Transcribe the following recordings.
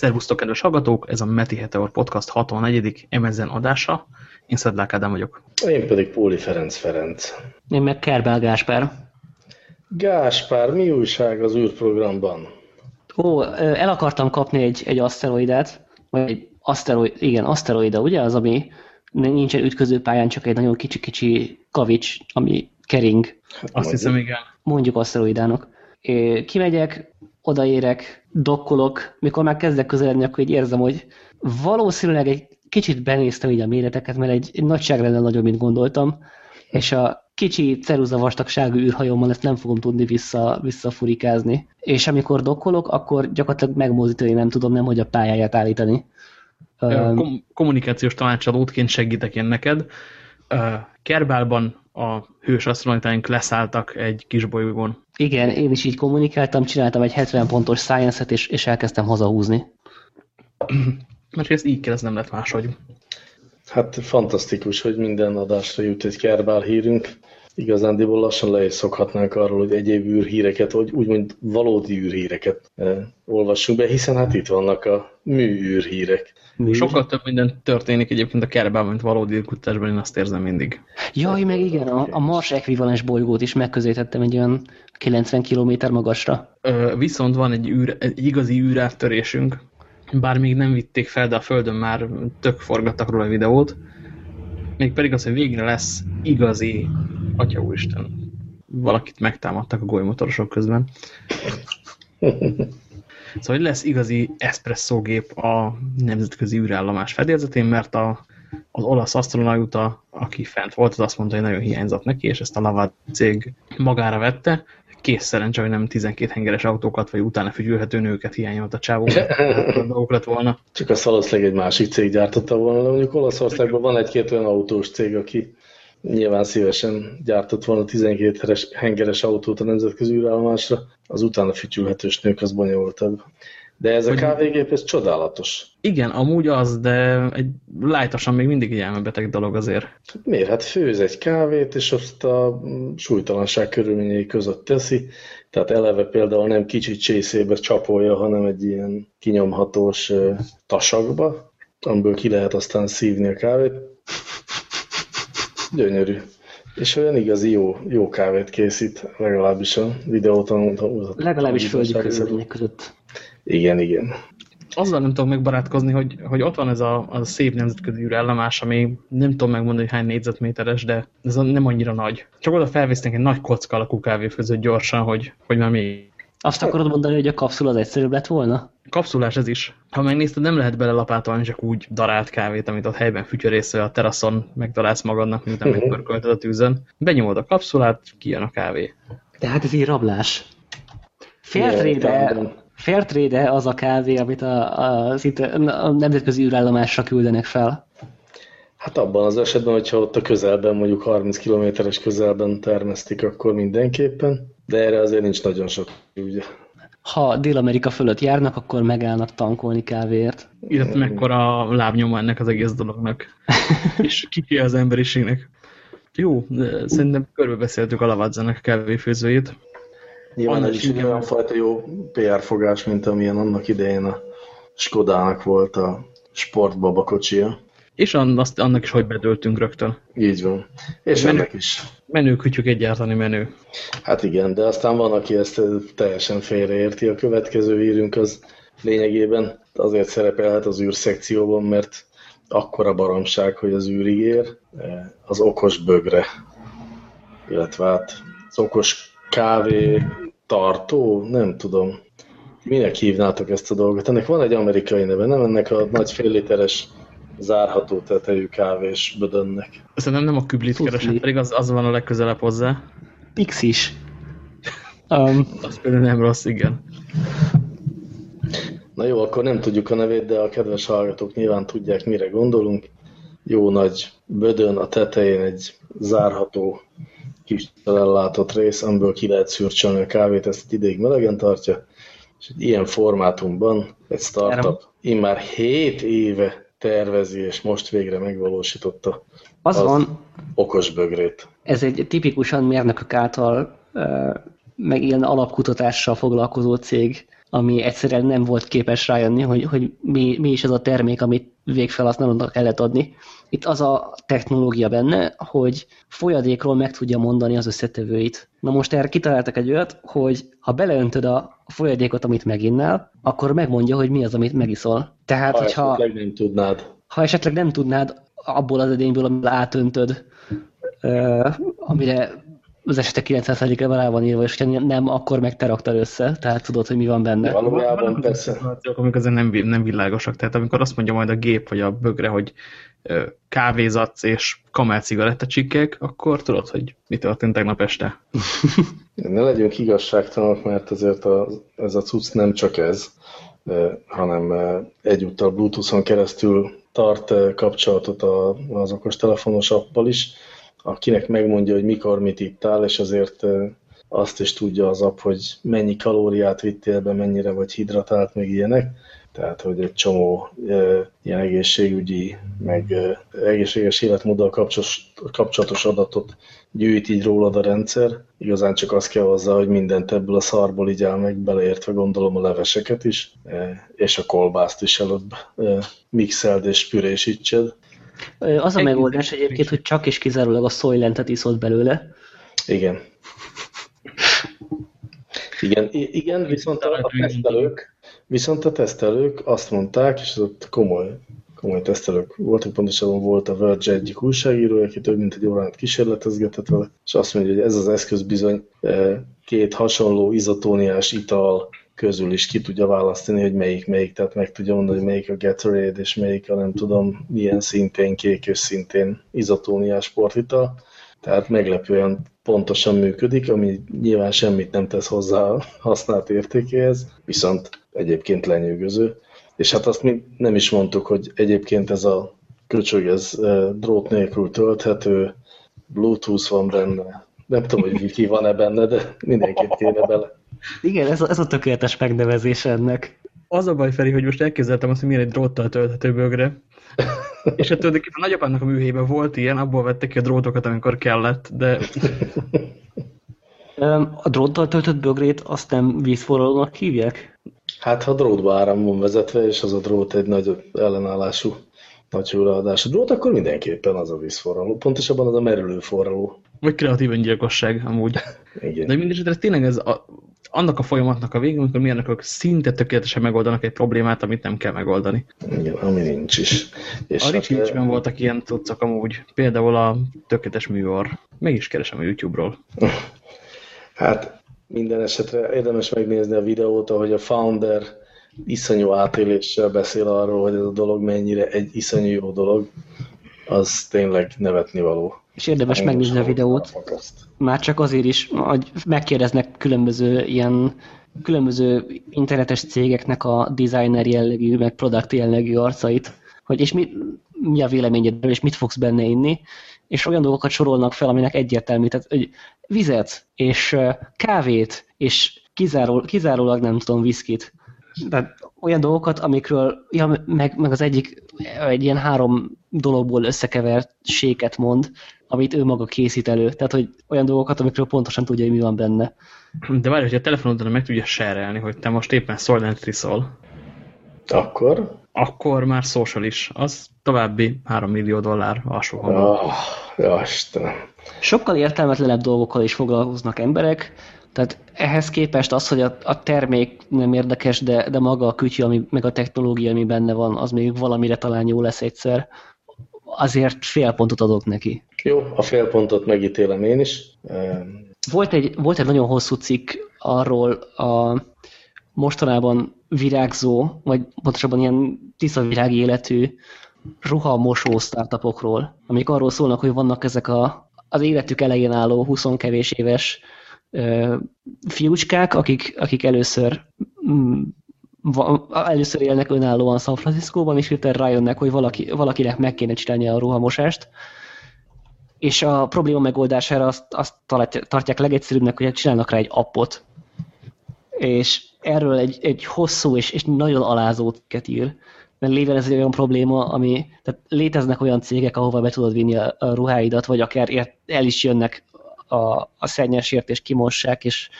Szervusztok, kedves hallgatók! Ez a Meti Heteor Podcast 64. emezen adása. Én Szedlák Ádám vagyok. Én pedig Póli Ferenc Ferenc. Én meg Kerbel Gáspár. Gáspár, mi újság az űrprogramban? Ó, el akartam kapni egy, egy aszteroidát, vagy egy aszteroid, igen, aszteroida, ugye? Az, ami nincsen ütközőpályán, csak egy nagyon kicsi-kicsi kavics, ami kering. Azt hiszem, igen. Mondjuk aszteroidának. É, kimegyek, odaérek, dokkolok, mikor már kezdek közeledni, akkor így érzem, hogy valószínűleg egy kicsit benéztem így a méreteket, mert egy, egy nagyságrendel nagyobb, mint gondoltam, és a kicsi ceruza vastagságú űrhajómmal ezt nem fogom tudni vissza, visszafurikázni. És amikor dokkolok, akkor gyakorlatilag megmozdítani nem tudom, nem hogy a pályáját állítani. Kom kommunikációs tanácsadótként segítek én neked. Kerbálban a hős asztronautáink leszálltak egy kis bolygón. Igen, én is így kommunikáltam, csináltam egy 70 pontos science-et, és, és elkezdtem hazahúzni. Mert ezt így kell, ez nem lett máshogy. Hát fantasztikus, hogy minden adásra jut egy kerbál hírünk. Igazándiból lassan le is szokhatnánk arról, hogy egyéb űrhíreket, vagy úgymond valódi űrhíreket eh, olvassunk be, hiszen hát itt vannak a mű űrhírek. Mi? Sokkal több minden történik egyébként a kerbában, mint valódi kutatásban, én azt érzem mindig. Jaj, meg igen, a, a Mars ekvivalens bolygót is megközelítettem egy olyan 90 km magasra. Ö, viszont van egy, űr, egy igazi űrávtörésünk, bár még nem vitték fel, de a Földön már tök forgattak róla a videót. Még pedig az, hogy végre lesz igazi, atya úristen, valakit megtámadtak a golymotorosok közben. Szóval hogy lesz igazi eszpresszógép a nemzetközi űrállomás fedélzetén, mert a, az olasz asztronauta, aki fent volt, az azt mondta, hogy nagyon hiányzott neki, és ezt a Lavad cég magára vette. Kész szerencse, hogy nem 12 hengeres autókat, vagy utána fügyülhető nőket hiányolt a csávó, dolgok lett volna. Csak azt valószínűleg egy másik cég gyártotta volna, de mondjuk Olaszországban van egy-két olyan autós cég, aki nyilván szívesen gyártott volna 12 hengeres autót a nemzetközi űrállomásra, az utána fütyülhetős nők az bonyolultabb. De ez a kávégép, ez csodálatos. Igen, amúgy az, de egy lájtosan még mindig egy elmebeteg dolog azért. Hát miért? Hát főz egy kávét, és azt a súlytalanság körülményei között teszi. Tehát eleve például nem kicsit csészébe csapolja, hanem egy ilyen kinyomhatós tasakba, amiből ki lehet aztán szívni a kávét. Gyönyörű. És olyan igazi jó, jó kávét készít, legalábbis a videótanultam. Legalábbis földi körülmények között. Igen, igen. Azzal nem tudok megbarátkozni, hogy, hogy ott van ez a, az a szép nemzetközi űrállomás, ami nem tudom megmondani, hogy hány négyzetméteres, de ez nem annyira nagy. Csak oda felvésznek egy nagy kocka alakú kávéfőzőt gyorsan, hogy, hogy már még azt akarod mondani, hogy a kapszula az egyszerűbb lett volna? Kapszulás ez is. Ha megnézted, nem lehet belelapátolni csak úgy darált kávét, amit ott helyben fütyörészve a teraszon megdarálsz magadnak, miután -huh. megpörkölted a tűzön. Benyomod a kapszulát, kijön a kávé. De hát ez így rablás. Fairtrade, Fairtrade az a kávé, amit a, a, a nemzetközi űrállomásra küldenek fel. Hát abban az esetben, hogyha ott a közelben, mondjuk 30 kilométeres közelben termesztik, akkor mindenképpen, de erre azért nincs nagyon sok ugye. Ha Dél-Amerika fölött járnak, akkor megállnak tankolni kávéért. Illetve mekkora a lábnyoma ennek az egész dolognak. És kiki az emberiségnek. Jó, szerintem körbebeszéltük a Lavazzának a kávéfőzőjét. Nyilván ez is egy olyan fajta jó PR fogás, mint amilyen annak idején a Skodának volt a sportbaba kocsia. És annak, annak is, hogy bedöltünk rögtön. Így van. És menő, ennek is. Menő kütyük egyáltalán menő. Hát igen, de aztán van, aki ezt teljesen félreérti. A következő írünk az lényegében azért szerepelhet az űrszekcióban, mert akkora baromság, hogy az ér, az okos bögre, illetve hát az okos kávé tartó, nem tudom. Minek hívnátok ezt a dolgot? Ennek van egy amerikai neve, nem ennek a nagy fél literes zárható tetejű kávés bödönnek. Szerintem nem a küblit keresett, pedig az, az van a legközelebb hozzá. Pixis. Um, az például nem rossz, igen. Na jó, akkor nem tudjuk a nevét, de a kedves hallgatók nyilván tudják, mire gondolunk. Jó nagy bödön a tetején egy zárható kis ellátott rész, amiből ki lehet szürcsölni a kávét, ezt ideig melegen tartja, és egy ilyen formátumban egy startup immár 7 éve tervezi, és most végre megvalósította az, az van, okos bögrét. Ez egy tipikusan mérnökök által meg ilyen alapkutatással foglalkozó cég. Ami egyszerűen nem volt képes rájönni, hogy, hogy mi, mi is az a termék, amit végfelhasználónak kellett adni. Itt az a technológia benne, hogy folyadékról meg tudja mondani az összetevőit. Na most erre kitaláltak egy olyat, hogy ha beleöntöd a folyadékot, amit meginnál, akkor megmondja, hogy mi az, amit megiszol. Tehát, ha hogyha, esetleg nem tudnád. ha esetleg nem tudnád abból az edényből, amiből átöntöd, uh, amire az esetek 9%-ra rá van írva, és ha nem, akkor meg te raktad össze, tehát tudod, hogy mi van benne. Valójában persze. szituációk, amik azért nem, nem világosak. Tehát amikor azt mondja majd a gép vagy a bögre, hogy kávézatsz és kamel cigarettacsikkek, akkor tudod, hogy mi történt tegnap este. Ne legyünk igazságtalanok, mert azért a, ez a cucc nem csak ez, hanem egyúttal Bluetooth-on keresztül tart kapcsolatot a, az okostelefonos appal is, akinek megmondja, hogy mikor mit ittál, és azért azt is tudja az app, hogy mennyi kalóriát vittél be, mennyire vagy hidratált, meg ilyenek. Tehát, hogy egy csomó ilyen egészségügyi, meg egészséges életmóddal kapcsolatos, adatot gyűjt így rólad a rendszer. Igazán csak azt kell hozzá, hogy mindent ebből a szarból így áll meg, beleértve gondolom a leveseket is, és a kolbászt is előbb mixeld és pürésítsed. Az a megoldás egyébként, hogy csak és kizárólag a szójlentet iszod belőle. Igen. Igen, igen viszont a, a tesztelők, viszont a tesztelők azt mondták, és ott komoly, komoly tesztelők voltak, pontosabban volt a Verge egyik újságírója, aki több mint egy órát kísérletezgetett vele, és azt mondja, hogy ez az eszköz bizony eh, két hasonló izotóniás ital közül is ki tudja választani, hogy melyik melyik, tehát meg tudja mondani, hogy melyik a Gatorade, és melyik a nem tudom milyen szintén kék és szintén izotóniás sportital. Tehát meglepően pontosan működik, ami nyilván semmit nem tesz hozzá a használt értékéhez, viszont egyébként lenyűgöző. És hát azt mi nem is mondtuk, hogy egyébként ez a köcsög, ez drót nélkül tölthető, Bluetooth van benne, nem tudom, hogy Wi-Fi van-e benne, de mindenképp kéne bele. Igen, ez a, ez a tökéletes megnevezés ennek. Az a baj, Feri, hogy most elképzeltem azt, hogy milyen egy dróttal tölthető bögre. És hát tulajdonképpen nagyapának a műhelyben volt ilyen, abból vettek ki a drótokat, amikor kellett, de A dróttal töltött bögrét azt nem vízforralónak hívják? Hát, ha drótba áram van vezetve, és az a drót egy nagy ellenállású, nagy hőreadású drót, akkor mindenképpen az a vízforraló. Pontosabban az a merülő forraló. vagy kreatív öngyilkosság amúgy. Igen. De mindesetre tényleg ez a, annak a folyamatnak a vége, amikor milyenek szinte tökéletesen megoldanak egy problémát, amit nem kell megoldani. Igen, ami nincs is. És A hát, Rich voltak ilyen cuccok amúgy, például a tökéletes műor. Meg is keresem a YouTube-ról. Hát minden esetre érdemes megnézni a videót, ahogy a founder iszonyú átéléssel beszél arról, hogy ez a dolog mennyire egy iszonyú jó dolog, az tényleg nevetni való. És érdemes megnézni a videót, már csak azért is, hogy megkérdeznek különböző ilyen különböző internetes cégeknek a designer jellegű, meg product jellegű arcait, hogy és mi, mi a véleményed, és mit fogsz benne inni, és olyan dolgokat sorolnak fel, aminek egyértelmű, tehát hogy vizet, és kávét, és kizáról, kizárólag nem tudom, viszkit. Tehát olyan dolgokat, amikről, ja, meg, meg az egyik egy ilyen három dologból összekevert séket mond, amit ő maga készít elő. Tehát, hogy olyan dolgokat, amikről pontosan tudja, hogy mi van benne. De várj, hogy a telefonodon meg tudja serelni, hogy te most éppen Solent iszol, Akkor? akkor már social is. Az további 3 millió dollár alsó. Oh, ja, Istenem. Sokkal értelmetlenebb dolgokkal is foglalkoznak emberek, tehát ehhez képest az, hogy a, a termék nem érdekes, de, de maga a kütyű, ami, meg a technológia, ami benne van, az még valamire talán jó lesz egyszer, azért fél pontot adok neki. Jó, a fél pontot megítélem én is. Volt egy, volt egy nagyon hosszú cikk arról a mostanában virágzó, vagy pontosabban ilyen tiszta virági életű ruhamosó startupokról, amik arról szólnak, hogy vannak ezek a, az életük elején álló 20 kevés éves ö, fiúcskák, akik, akik először mm, va, először élnek önállóan San Franciscóban, és hirtelen rájönnek, hogy valaki, valakinek meg kéne csinálni a ruhamosást, és a probléma megoldására azt, azt tartják legegyszerűbbnek, hogy csinálnak rá egy appot. És erről egy, egy hosszú és, és nagyon alázó cikket ír. Mert léven ez egy olyan probléma, ami, tehát léteznek olyan cégek, ahova be tudod vinni a, a ruháidat, vagy akár el is jönnek a, a szennyesért, és kimossák, és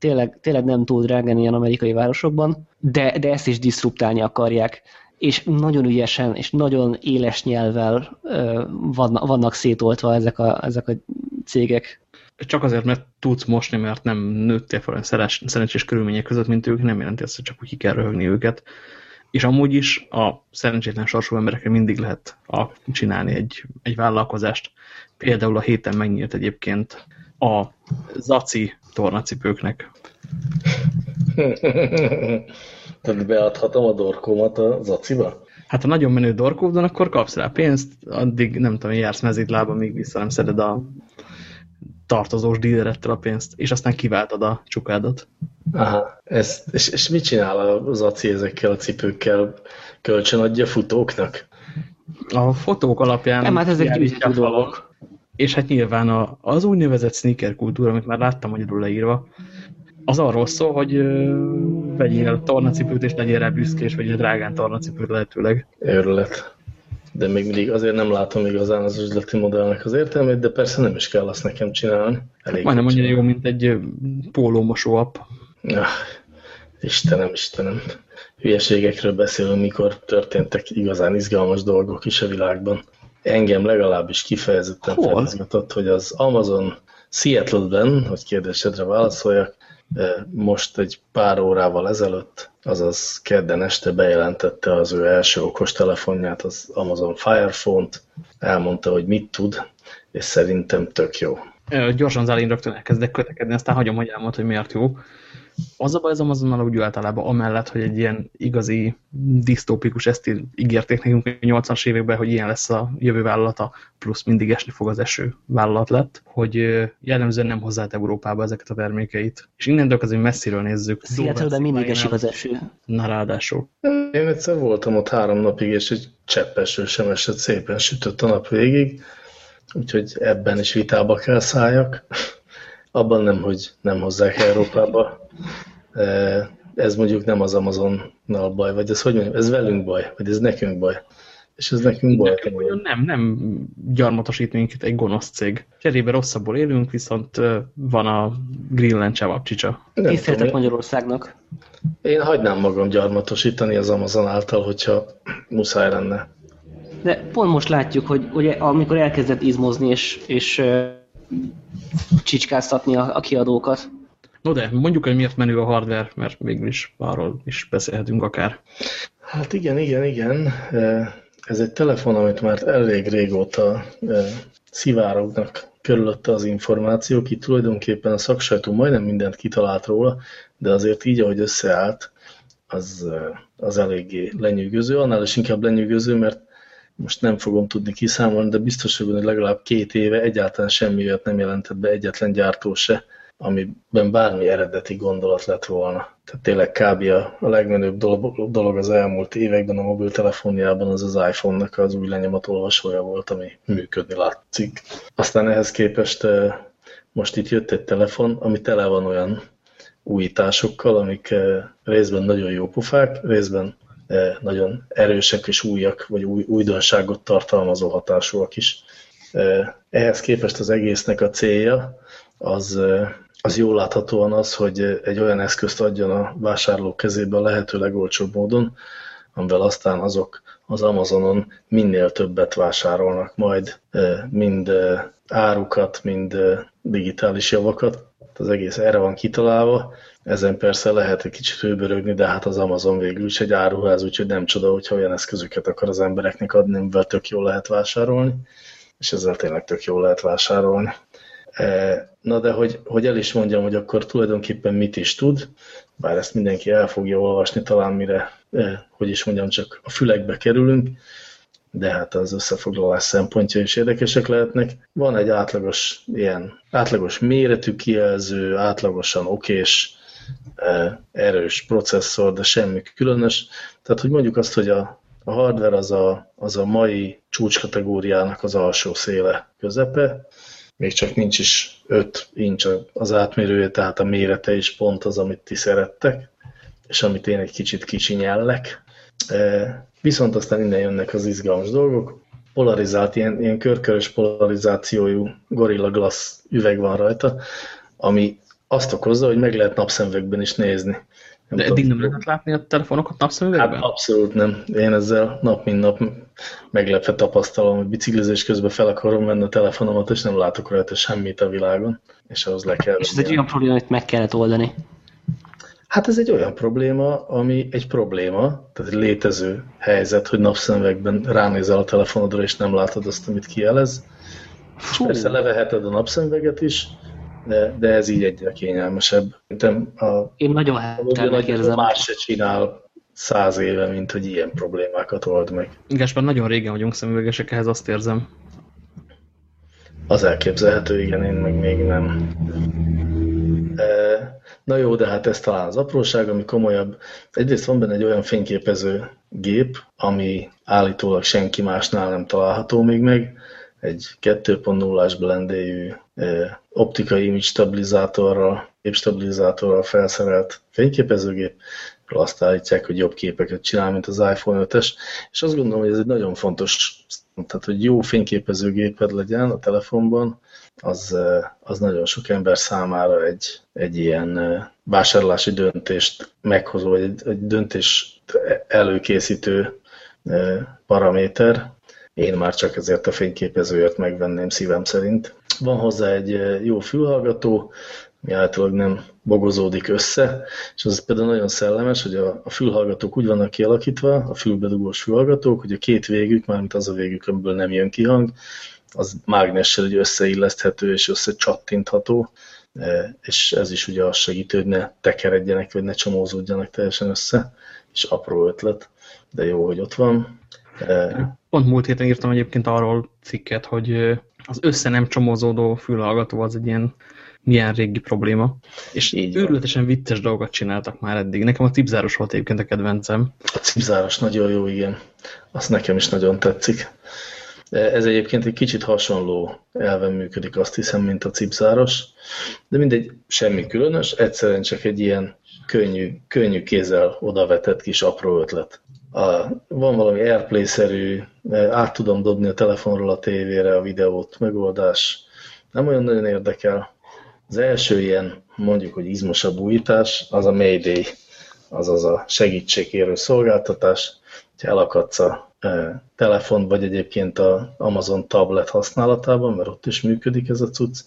tényleg, tényleg nem túl drágán ilyen amerikai városokban, de, de ezt is diszruptálni akarják és nagyon ügyesen és nagyon éles nyelvvel vannak, vannak szétoltva ezek a, ezek a cégek. Csak azért, mert tudsz mosni, mert nem nőttél fel olyan szerencsés körülmények között, mint ők, nem jelenti azt, hogy csak úgy ki kell röhögni őket. És amúgy is a szerencsétlen sorsú emberekre mindig lehet a, csinálni egy, egy vállalkozást. Például a héten megnyílt egyébként a Zaci tornacipőknek. Tehát beadhatom a dorkómat a zaciba? Hát ha nagyon menő dorkódon, akkor kapsz rá pénzt, addig nem tudom, jársz mezítlába, míg vissza nem szeded a tartozós dílerettel a pénzt, és aztán kiváltad a csukádat. Aha, ez, és, és mit csinál az ACI ezekkel a cipőkkel? Kölcsön adja futóknak? A fotók alapján... Nem, hát ezek gyűjtő dolgok. És hát nyilván a, az úgynevezett sneaker kultúra, amit már láttam magyarul leírva, az arról szól, hogy vegyél tornacipőt, és legyél rá büszke, és vegyél drágán tornacipőt lehetőleg. Őrület. De még mindig azért nem látom igazán az üzleti modellnek az értelmét, de persze nem is kell azt nekem csinálni. Elég Majdnem annyira jó, mint egy pólómosó app. Ja, Istenem, Istenem. Hülyeségekről beszélünk, mikor történtek igazán izgalmas dolgok is a világban. Engem legalábbis kifejezetten felizgatott, hogy az Amazon Seattle-ben, hogy kérdésedre válaszoljak, most egy pár órával ezelőtt, azaz kedden este bejelentette az ő első okostelefonját, az Amazon Fire Phone-t, elmondta, hogy mit tud, és szerintem tök jó. Gyorsan Zálin rögtön elkezdek kötekedni, aztán hagyom, hogy elmond, hogy miért jó. Az a baj az Amazonnal úgy általában amellett, hogy egy ilyen igazi disztópikus, ezt ígérték nekünk a 80-as években, hogy ilyen lesz a jövő vállalata, plusz mindig esni fog az eső vállalat lett, hogy jellemzően nem hozzált Európába ezeket a termékeit. És innentől azért messziről nézzük. seattle mindig esik az eső. Na ráadásul. Én egyszer voltam ott három napig, és egy cseppeső sem esett, szépen sütött a nap végig, úgyhogy ebben is vitába kell szálljak. Abban nem, hogy nem hozzák Európába. E, ez mondjuk nem az Amazonnal baj, vagy ez hogy mondjam, ez velünk baj, vagy ez nekünk baj. És ez nekünk baj. Nekünk nem, nem gyarmatosít minket egy gonosz cég. Cserébe rosszabbul élünk, viszont van a Greenland csavapcsicsa. Tiszteltek Magyarországnak. Én hagynám magam gyarmatosítani az Amazon által, hogyha muszáj lenne. De pont most látjuk, hogy ugye, amikor elkezdett izmozni, és, és csicskáztatni a, a kiadókat. No de, mondjuk, hogy miért menő a hardware, mert is arról is beszélhetünk akár. Hát igen, igen, igen. Ez egy telefon, amit már elég régóta szivárognak körülötte az információk. Itt tulajdonképpen a szaksajtó majdnem mindent kitalált róla, de azért így, ahogy összeállt, az, az eléggé lenyűgöző. Annál is inkább lenyűgöző, mert most nem fogom tudni kiszámolni, de biztos, hogy legalább két éve egyáltalán semmi olyat nem jelentett be egyetlen gyártó se, amiben bármi eredeti gondolat lett volna. Tehát tényleg kb. a legmenőbb dolog az elmúlt években a mobiltelefonjában az az iPhone-nak az új olvasója volt, ami működni látszik. Aztán ehhez képest most itt jött egy telefon, ami tele van olyan újításokkal, amik részben nagyon jó pufák, részben nagyon erősek és újak, vagy új, újdonságot tartalmazó hatásúak is. Ehhez képest az egésznek a célja az, az jól láthatóan az, hogy egy olyan eszközt adjon a vásárlók kezébe a lehető legolcsóbb módon, amivel aztán azok az Amazonon minél többet vásárolnak majd, mind árukat, mind digitális javakat. Az egész erre van kitalálva, ezen persze lehet egy kicsit hőbörögni, de hát az Amazon végül is egy áruház, úgyhogy nem csoda, hogyha olyan eszközöket akar az embereknek adni, amivel tök jól lehet vásárolni, és ezzel tényleg tök jól lehet vásárolni. E, na de hogy, hogy el is mondjam, hogy akkor tulajdonképpen mit is tud, bár ezt mindenki el fogja olvasni talán mire, e, hogy is mondjam, csak a fülekbe kerülünk, de hát az összefoglalás szempontja is érdekesek lehetnek. Van egy átlagos ilyen átlagos méretű kijelző, átlagosan okés, erős processzor, de semmi különös. Tehát, hogy mondjuk azt, hogy a, a hardware az a, az a mai csúcskategóriának az alsó széle közepe, még csak nincs is 5 incs az átmérője, tehát a mérete is pont az, amit ti szerettek, és amit én egy kicsit kicsinyellek. E, viszont aztán innen jönnek az izgalmas dolgok. Polarizált, ilyen, ilyen körkörös polarizációjú Gorilla Glass üveg van rajta, ami azt okozza, hogy meg lehet napszemüvegben is nézni. Nem De eddig nem lehet látni a telefonokat napszemüvegben? Hát abszolút nem. Én ezzel nap mint nap meglepve tapasztalom, hogy biciklizés közben fel akarom menni a telefonomat, és nem látok rajta semmit a világon, és ahhoz le kell. És ez egy olyan probléma, amit meg kellett oldani. Hát ez egy olyan probléma, ami egy probléma, tehát egy létező helyzet, hogy napszemüvegben ránézel a telefonodra, és nem látod azt, amit kijelez. És persze leveheted a napszemüveget is, de, de ez így egyre kényelmesebb. a, Én nagyon hátrának érzem. Más se csinál száz éve, mint hogy ilyen problémákat old meg. Gáspár, nagyon régen vagyunk szemüvegesek, ehhez azt érzem. Az elképzelhető, igen, én meg még nem. Na jó, de hát ez talán az apróság, ami komolyabb. Egyrészt van benne egy olyan fényképező gép, ami állítólag senki másnál nem található még meg, egy 2.0-as blendéjű optikai image stabilizátorral, képstabilizátorral felszerelt fényképezőgép, azt állítják, hogy jobb képeket csinál, mint az iPhone 5-es, és azt gondolom, hogy ez egy nagyon fontos, tehát hogy jó fényképezőgéped legyen a telefonban, az, az nagyon sok ember számára egy, egy ilyen vásárlási döntést meghozó, vagy egy, egy döntés előkészítő paraméter, én már csak ezért a fényképezőért megvenném szívem szerint. Van hozzá egy jó fülhallgató, ami általában nem bogozódik össze, és az például nagyon szellemes, hogy a, a fülhallgatók úgy vannak kialakítva, a fülbedugós fülhallgatók, hogy a két végük, mármint az a végük, amiből nem jön ki hang, az mágnessel hogy összeilleszthető és összecsattintható, és ez is ugye azt segítő, hogy ne tekeredjenek, vagy ne csomózódjanak teljesen össze, és apró ötlet, de jó, hogy ott van. Pont múlt héten írtam egyébként arról cikket, hogy az össze nem csomózódó fülhallgató az egy ilyen milyen régi probléma. És Így őrületesen vicces dolgokat csináltak már eddig. Nekem a cipzáros volt egyébként a kedvencem. A cipzáros nagyon jó, igen. Azt nekem is nagyon tetszik. Ez egyébként egy kicsit hasonló elven működik, azt hiszem, mint a cipzáros. De mindegy, semmi különös, egyszerűen csak egy ilyen könnyű, könnyű kézzel odavetett kis apró ötlet a, van valami Airplay-szerű, át tudom dobni a telefonról a tévére a videót, megoldás. Nem olyan nagyon érdekel. Az első ilyen, mondjuk, hogy izmosabb újítás, az a Mayday, azaz a segítségérő szolgáltatás. Ha elakadsz a e, telefon, vagy egyébként a Amazon tablet használatában, mert ott is működik ez a cucc,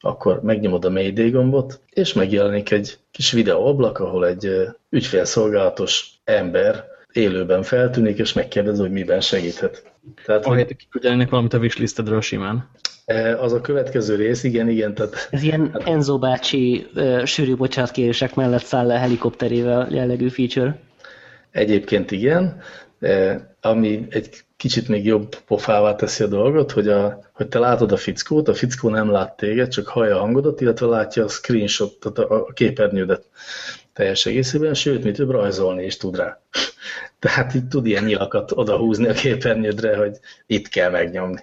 akkor megnyomod a Mayday gombot, és megjelenik egy kis videóablak, ahol egy e, ügyfélszolgálatos ember élőben feltűnik, és megkérdez, hogy miben segíthet. Tehát, Ahelyett, hogy kiküldjenek valamit a wishlistedről simán. E, az a következő rész, igen, igen. Tehát, Ez ilyen hát, Enzo bácsi sűrű bocsánatkérések mellett száll le helikopterével jellegű feature. Egyébként igen, uh, ami egy kicsit még jobb pofává teszi a dolgot, hogy, a, hogy te látod a fickót, a fickó nem lát téged, csak hallja a hangodat, illetve látja a screenshot, tehát a, képernyődet teljes egészében, sőt, mi több rajzolni is tud rá. Tehát így tud ilyen nyilakat odahúzni a képernyődre, hogy itt kell megnyomni,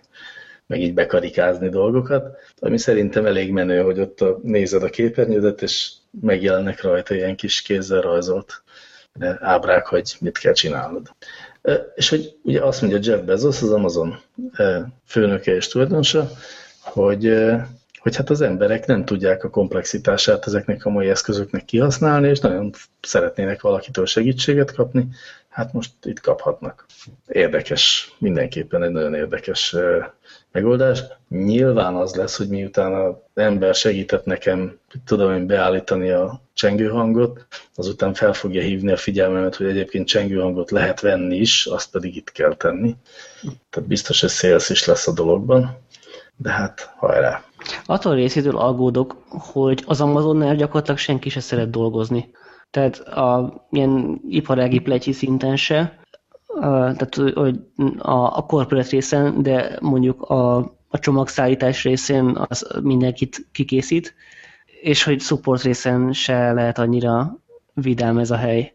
meg így bekarikázni dolgokat, ami szerintem elég menő, hogy ott a, nézed a képernyődet, és megjelennek rajta ilyen kis kézzel rajzolt ábrák, hogy mit kell csinálnod. És hogy ugye azt mondja Jeff Bezos, az Amazon főnöke és tulajdonosa, hogy hogy hát az emberek nem tudják a komplexitását ezeknek a mai eszközöknek kihasználni, és nagyon szeretnének valakitől segítséget kapni, hát most itt kaphatnak. Érdekes, mindenképpen egy nagyon érdekes megoldás. Nyilván az lesz, hogy miután az ember segített nekem, tudom én beállítani a csengőhangot, azután fel fogja hívni a figyelmemet, hogy egyébként csengőhangot lehet venni is, azt pedig itt kell tenni. Tehát biztos, hogy szélsz is lesz a dologban, de hát hajrá! Attól részétől aggódok, hogy az Amazonnál gyakorlatilag senki se szeret dolgozni. Tehát a ilyen iparági pletyi szinten se, tehát hogy a, a corporate részen, de mondjuk a, a csomagszállítás részén az mindenkit kikészít, és hogy support részen se lehet annyira vidám ez a hely.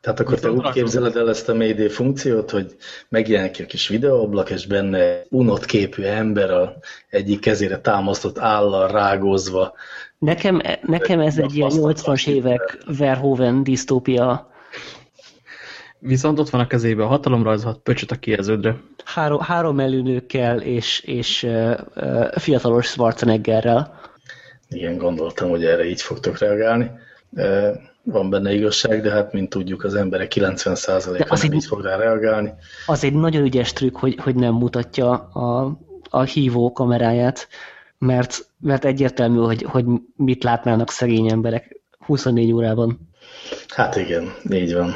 Tehát akkor te úgy képzeled el ezt a Mayday funkciót, hogy megjelenik egy kis videóablak, és benne unott képű ember a egyik kezére támasztott állal rágózva. Nekem, nekem ez egy ilyen 80-as évek Verhoeven disztópia. Viszont ott van a kezébe a hatalomrajzhat pöcsöt a kijelződre. Három, három előnőkkel és, és uh, uh, fiatalos Schwarzeneggerrel. Igen, gondoltam, hogy erre így fogtok reagálni. Van benne igazság, de hát, mint tudjuk, az emberek 90%-a nem így fog rá reagálni. Az egy nagyon ügyes trükk, hogy, hogy nem mutatja a, a hívó kameráját, mert, mert egyértelmű, hogy, hogy mit látnának szegény emberek 24 órában. Hát igen, így van.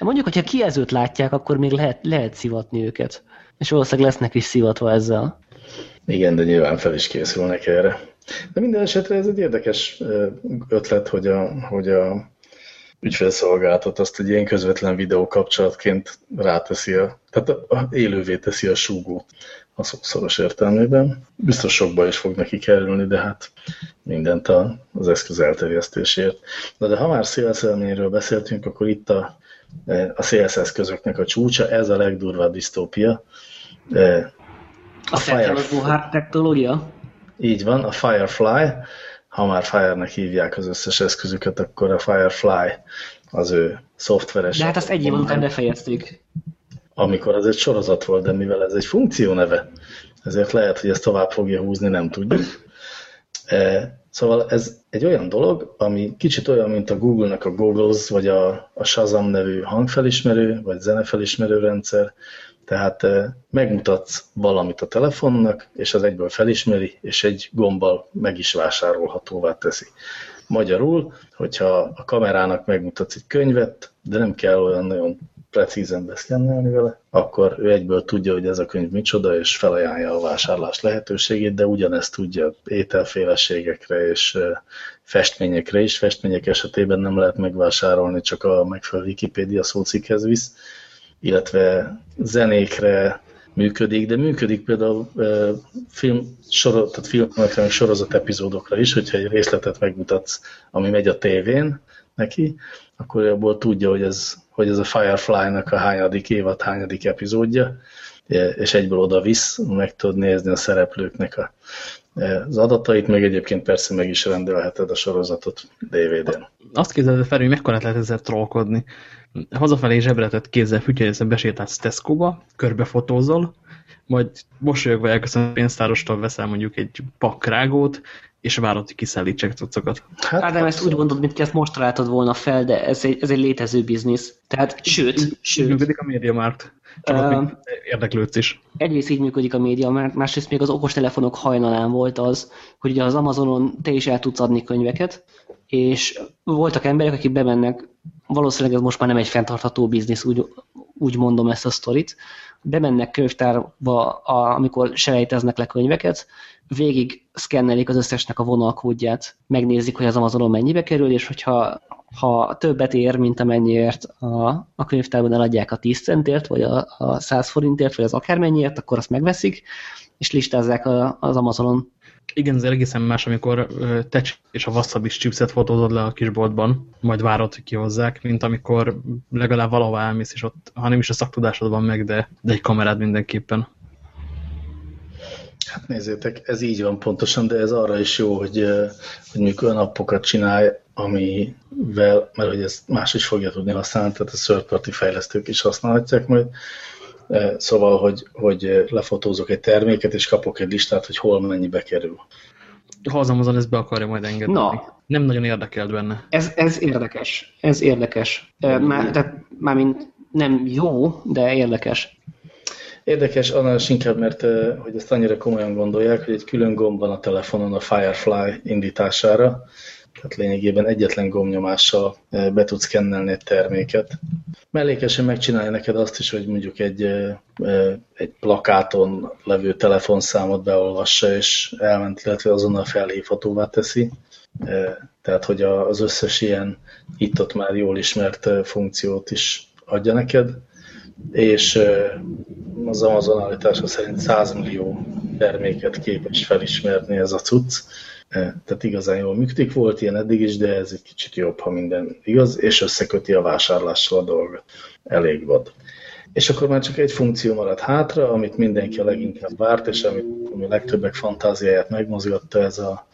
Mondjuk, hogyha kijelzőt látják, akkor még lehet, lehet szivatni őket. És valószínűleg lesznek is szivatva ezzel. Igen, de nyilván fel is készülnek erre. De minden esetre ez egy érdekes ötlet, hogy a, hogy a ügyfélszolgáltat azt egy ilyen közvetlen videó kapcsolatként ráteszi, a, tehát a, a, élővé teszi a súgó a szószoros értelmében. Biztos sokba is fog neki kerülni, de hát mindent a, az eszköz elterjesztésért. Na de ha már szélszelményről beszéltünk, akkor itt a, a CSS közöknek a csúcsa, ez a legdurvább disztópia. A, a Fire... technológia? Így van, a Firefly, ha már Fire-nek hívják az összes eszközüket, akkor a Firefly az ő szoftveres. De hát azt egy év után befejezték. Amikor az egy sorozat volt, de mivel ez egy funkció neve, ezért lehet, hogy ezt tovább fogja húzni, nem tudjuk. E, szóval ez egy olyan dolog, ami kicsit olyan, mint a Google-nak a Googles, vagy a, a Shazam nevű hangfelismerő, vagy zenefelismerő rendszer, tehát megmutatsz valamit a telefonnak, és az egyből felismeri, és egy gombbal meg is vásárolhatóvá teszi. Magyarul, hogyha a kamerának megmutatsz egy könyvet, de nem kell olyan nagyon precízen beszkennelni vele, akkor ő egyből tudja, hogy ez a könyv micsoda, és felajánlja a vásárlás lehetőségét, de ugyanezt tudja ételféleségekre és festményekre is. Festmények esetében nem lehet megvásárolni, csak a megfelelő Wikipédia szócikhez visz illetve zenékre működik, de működik például film, sorot, tehát filmekre, sorozat epizódokra is, hogyha egy részletet megmutatsz, ami megy a tévén neki, akkor abból tudja, hogy ez, hogy ez a Firefly-nak a hányadik évad, hányadik epizódja, és egyből oda visz, meg tudod nézni a szereplőknek a, az adatait, meg egyébként persze meg is rendelheted a sorozatot DVD-n. Azt képzeld, Feri, hogy mekkora lehet ezzel trollkodni hazafelé zsebretett kézzel fütyeljezen besétálsz Tesco-ba, körbefotózol, majd mosolyogva elköszön pénztárostól veszel mondjuk egy pakrágót, és várod, hogy kiszállítsák cuccokat. Hát, Ádám, ezt úgy mondod, mint ezt most találtad volna fel, de ez egy, ez egy létező biznisz. Tehát, sőt, így, sőt. Így működik a médiamárt. Csak uh, érdeklődsz is. Egyrészt így működik a médiamárt, másrészt még az okostelefonok hajnalán volt az, hogy ugye az Amazonon te is el tudsz adni könyveket, és voltak emberek, akik bemennek valószínűleg ez most már nem egy fenntartható biznisz, úgy, úgy mondom ezt a sztorit. Bemennek könyvtárba, a, amikor selejteznek le könyveket, végig szkennelik az összesnek a vonalkódját, megnézik, hogy az Amazonon mennyibe kerül, és hogyha ha többet ér, mint amennyiért a, a könyvtárban eladják a 10 centért, vagy a, a 100 forintért, vagy az akármennyiért, akkor azt megveszik, és listázzák a, az Amazonon igen, ez egészen más, amikor te és a wasabi chipset fotózod le a kisboltban, majd várod, hogy kihozzák, mint amikor legalább valahova elmész, és ott, ha nem is a szaktudásod van meg, de, de egy kamerád mindenképpen. Hát nézzétek, ez így van pontosan, de ez arra is jó, hogy, hogy mondjuk olyan appokat csinálj, amivel, mert hogy ezt más is fogja tudni használni, tehát a third party fejlesztők is használhatják majd, Szóval, hogy, hogy lefotózok egy terméket, és kapok egy listát, hogy hol mennyibe kerül. Ha az Amazon ezt be akarja majd engedni. Na. Nem nagyon érdekelt benne. Ez, ez érdekes. Ez érdekes. Már, tehát, mármint nem jó, de érdekes. Érdekes, annál is inkább, mert hogy ezt annyira komolyan gondolják, hogy egy külön gomb van a telefonon a Firefly indítására, tehát lényegében egyetlen gombnyomással be tudsz kennelni egy terméket, mellékesen megcsinálja neked azt is, hogy mondjuk egy, egy plakáton levő telefonszámot beolvassa, és elment, illetve azonnal felhívhatóvá teszi. Tehát, hogy az összes ilyen itt-ott már jól ismert funkciót is adja neked, és az Amazon állítása szerint 100 millió terméket képes felismerni ez a cucc, tehát igazán jól működik, volt ilyen eddig is, de ez egy kicsit jobb, ha minden igaz, és összeköti a vásárlással a dolgot. Elég vad. És akkor már csak egy funkció maradt hátra, amit mindenki a leginkább várt, és amit ami legtöbbek fantáziáját megmozgatta, ez a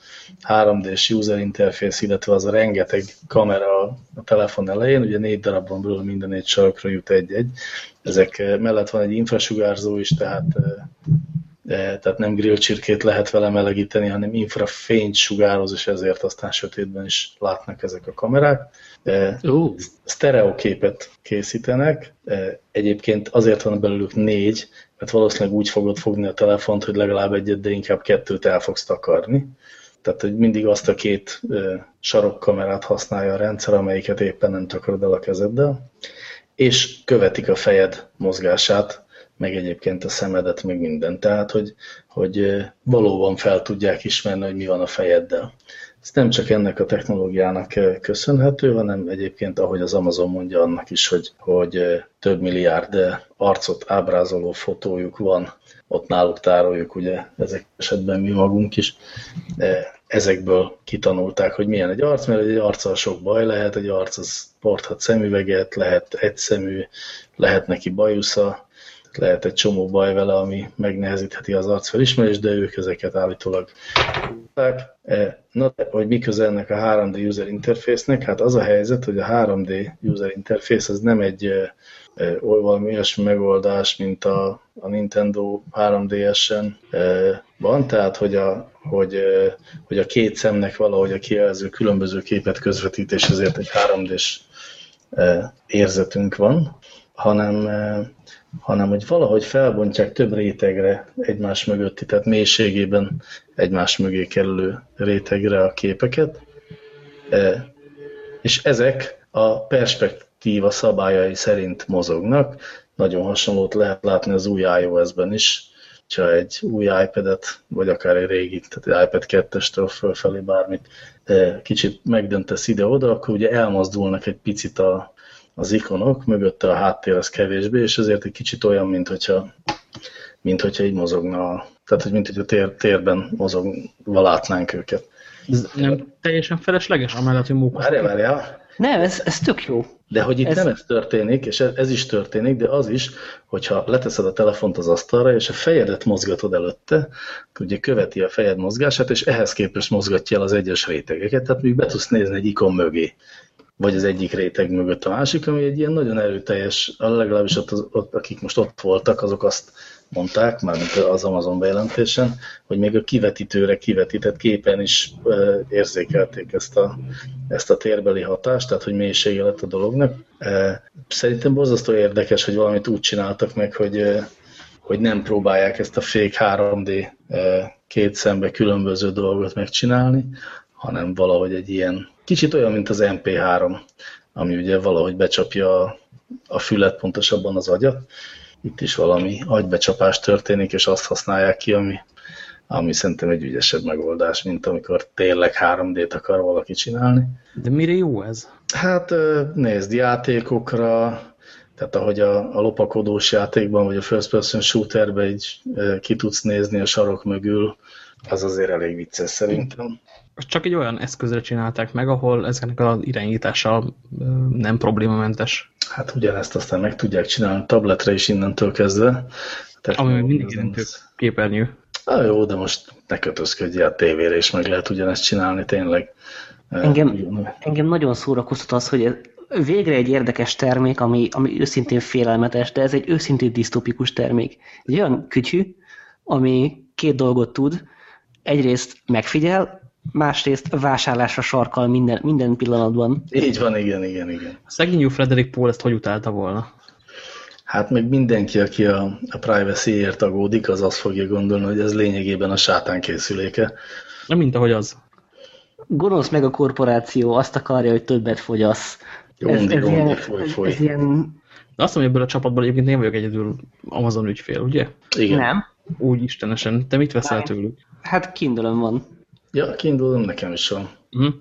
3D-s user interface, illetve az a rengeteg kamera a telefon elején, ugye négy darab van minden egy sarokra jut egy-egy. Ezek mellett van egy infrasugárzó is, tehát tehát nem grillcsirkét lehet vele melegíteni, hanem infrafényt sugároz, és ezért aztán sötétben is látnak ezek a kamerák. Uh. Sztereoképet készítenek, egyébként azért van belőlük négy, mert valószínűleg úgy fogod fogni a telefont, hogy legalább egyet, de inkább kettőt el fogsz takarni. Tehát, hogy mindig azt a két sarokkamerát használja a rendszer, amelyiket éppen nem takarod el a kezeddel, és követik a fejed mozgását, meg egyébként a szemedet, meg minden. Tehát, hogy, hogy valóban fel tudják ismerni, hogy mi van a fejeddel. Ez nem csak ennek a technológiának köszönhető, hanem egyébként, ahogy az Amazon mondja, annak is, hogy, hogy több milliárd arcot ábrázoló fotójuk van, ott náluk tároljuk, ugye ezek esetben mi magunk is. Ezekből kitanulták, hogy milyen egy arc, mert egy arccal sok baj lehet, egy arc az porthat szemüveget, lehet egyszemű, lehet neki bajusza, lehet egy csomó baj vele, ami megnehezítheti az arcfelismerést, de ők ezeket állítólag tudták. E, na, hogy mi köze ennek a 3D user interface-nek? Hát az a helyzet, hogy a 3D user interface az nem egy e, e, valami olyasmi megoldás, mint a, a Nintendo 3DS-en van, tehát hogy a, hogy, hogy a két szemnek valahogy a kijelző különböző képet közvetít, ezért egy 3D-s érzetünk van, hanem hanem hogy valahogy felbontják több rétegre egymás mögötti, tehát mélységében egymás mögé kerülő rétegre a képeket, e, és ezek a perspektíva szabályai szerint mozognak. Nagyon hasonlót lehet látni az új iOS-ben is, ha egy új iPad-et, vagy akár egy régi, tehát egy iPad 2-estől fölfelé bármit e, kicsit megdöntesz ide-oda, akkor ugye elmozdulnak egy picit a, az ikonok, mögötte a háttér az kevésbé, és ezért egy kicsit olyan, mint hogyha, mint hogyha így mozogna, tehát hogy mint hogy a tér, térben mozogva látnánk őket. Ez nem teljesen felesleges, amellett, hogy mókos. Várjál, várjál. Nem, ez, ez tök jó. De hogy itt ez... nem ez történik, és ez is történik, de az is, hogyha leteszed a telefont az asztalra, és a fejedet mozgatod előtte, ugye követi a fejed mozgását, és ehhez képest mozgatja el az egyes rétegeket, tehát még be tudsz nézni egy ikon mögé vagy az egyik réteg mögött a másik, ami egy ilyen nagyon erőteljes, legalábbis ott, ott, akik most ott voltak, azok azt mondták, mármint az Amazon bejelentésen, hogy még a kivetítőre kivetített képen is e, érzékelték ezt a, ezt a térbeli hatást, tehát hogy mélysége lett a dolognak. E, szerintem borzasztó érdekes, hogy valamit úgy csináltak meg, hogy, e, hogy nem próbálják ezt a fake 3D e, két szembe különböző dolgot megcsinálni, hanem valahogy egy ilyen Kicsit olyan, mint az MP3, ami ugye valahogy becsapja a, a fület, pontosabban az agyat. Itt is valami agybecsapás történik, és azt használják ki, ami, ami szerintem egy ügyesebb megoldás, mint amikor tényleg 3D-t akar valaki csinálni. De mire jó ez? Hát nézd, játékokra, tehát ahogy a, a lopakodós játékban, vagy a first person shooterben így ki tudsz nézni a sarok mögül, az azért elég vicces szerintem csak egy olyan eszközre csinálták meg, ahol ezeknek az irányítása nem problémamentes. Hát ugyanezt aztán meg tudják csinálni tabletre is innentől kezdve. Ami mindig nem képernyő. Ah, jó, de most ne kötözködj a tévére, és meg lehet ugyanezt csinálni tényleg. Engem, engem nagyon szórakoztat az, hogy végre egy érdekes termék, ami, ami őszintén félelmetes, de ez egy őszintén disztopikus termék. Egy olyan kütyű, ami két dolgot tud. Egyrészt megfigyel, másrészt vásárlásra sarkal minden, minden pillanatban. Így van, igen, igen, igen. A szegényű Frederick Paul ezt hogy utálta volna? Hát meg mindenki, aki a, a privacy-ért agódik, az azt fogja gondolni, hogy ez lényegében a sátán készüléke. Nem, mint ahogy az. Gonosz meg a korporáció, azt akarja, hogy többet fogyasz. Gondi, ez, ez, ilyen, foly, foly. ez ilyen... De azt mondom, hogy ebből a csapatból egyébként én vagyok egyedül Amazon ügyfél, ugye? Igen. Nem. Úgy istenesen. Te mit veszel tőlük? Hát kindle van. Ja, kiindulom, nekem is van. Uh mhm. -huh.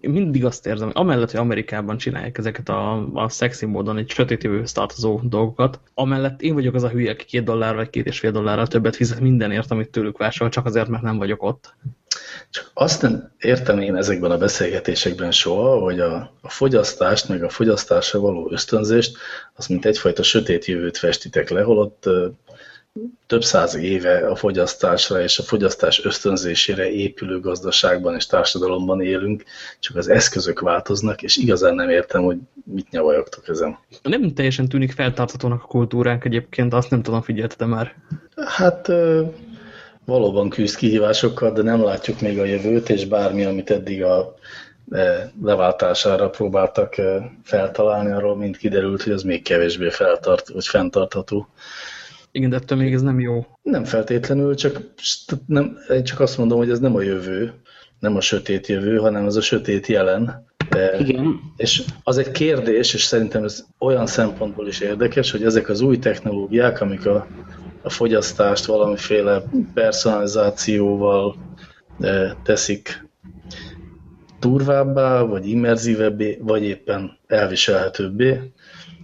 Mindig azt érzem, hogy amellett, hogy Amerikában csinálják ezeket a, a szexi módon egy sötét jövőhöz tartozó dolgokat, amellett én vagyok az a hülye, aki két dollár vagy két és fél dollárral többet fizet mindenért, amit tőlük vásárol, csak azért, mert nem vagyok ott. Csak azt nem értem én ezekben a beszélgetésekben soha, hogy a, a fogyasztást, meg a fogyasztásra való ösztönzést, az mint egyfajta sötét jövőt festitek le, holott több száz éve a fogyasztásra és a fogyasztás ösztönzésére épülő gazdaságban és társadalomban élünk, csak az eszközök változnak, és igazán nem értem, hogy mit nyavajogtok ezen. Nem teljesen tűnik feltartatónak a kultúránk egyébként, azt nem tudom, figyeltetem már. Hát valóban küzd kihívásokkal, de nem látjuk még a jövőt, és bármi, amit eddig a leváltására próbáltak feltalálni, arról mind kiderült, hogy az még kevésbé feltart, vagy fenntartható. Igen, de ettől még ez nem jó. Nem feltétlenül, csak, nem, én csak azt mondom, hogy ez nem a jövő, nem a sötét jövő, hanem az a sötét jelen. De, Igen. És az egy kérdés, és szerintem ez olyan szempontból is érdekes, hogy ezek az új technológiák, amik a, a fogyasztást valamiféle personalizációval de, teszik durvábbá, vagy immerzívebbé, vagy éppen elviselhetőbbé,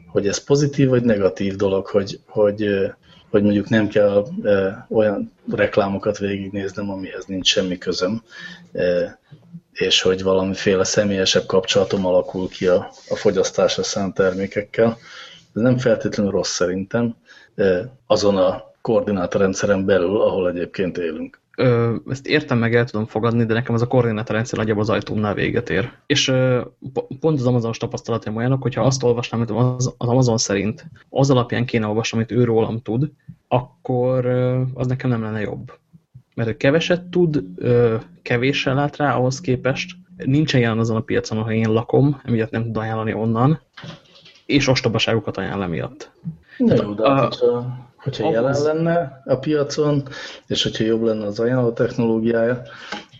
hogy ez pozitív vagy negatív dolog, hogy, hogy, hogy mondjuk nem kell e, olyan reklámokat végignéznem, amihez nincs semmi közöm, e, és hogy valamiféle személyesebb kapcsolatom alakul ki a, a fogyasztásra szánt termékekkel. Ez nem feltétlenül rossz szerintem, e, azon a koordinátorrendszeren belül, ahol egyébként élünk ö, ezt értem meg, el tudom fogadni, de nekem az a koordinátorrendszer nagyjából az ajtómnál véget ér. És ö, pont az Amazonos tapasztalatom olyanok, hogyha azt olvasnám, amit az, az Amazon szerint az alapján kéne olvasni, amit ő rólam tud, akkor ö, az nekem nem lenne jobb. Mert keveset tud, ö, kevéssel lát rá ahhoz képest, nincsen jelen azon a piacon, ahol én lakom, emiatt nem tud ajánlani onnan, és ostobaságokat ajánl emiatt. Na jó, de a, hogyha hogyha ahhoz... jelen lenne a piacon, és hogyha jobb lenne az ajánló technológiája,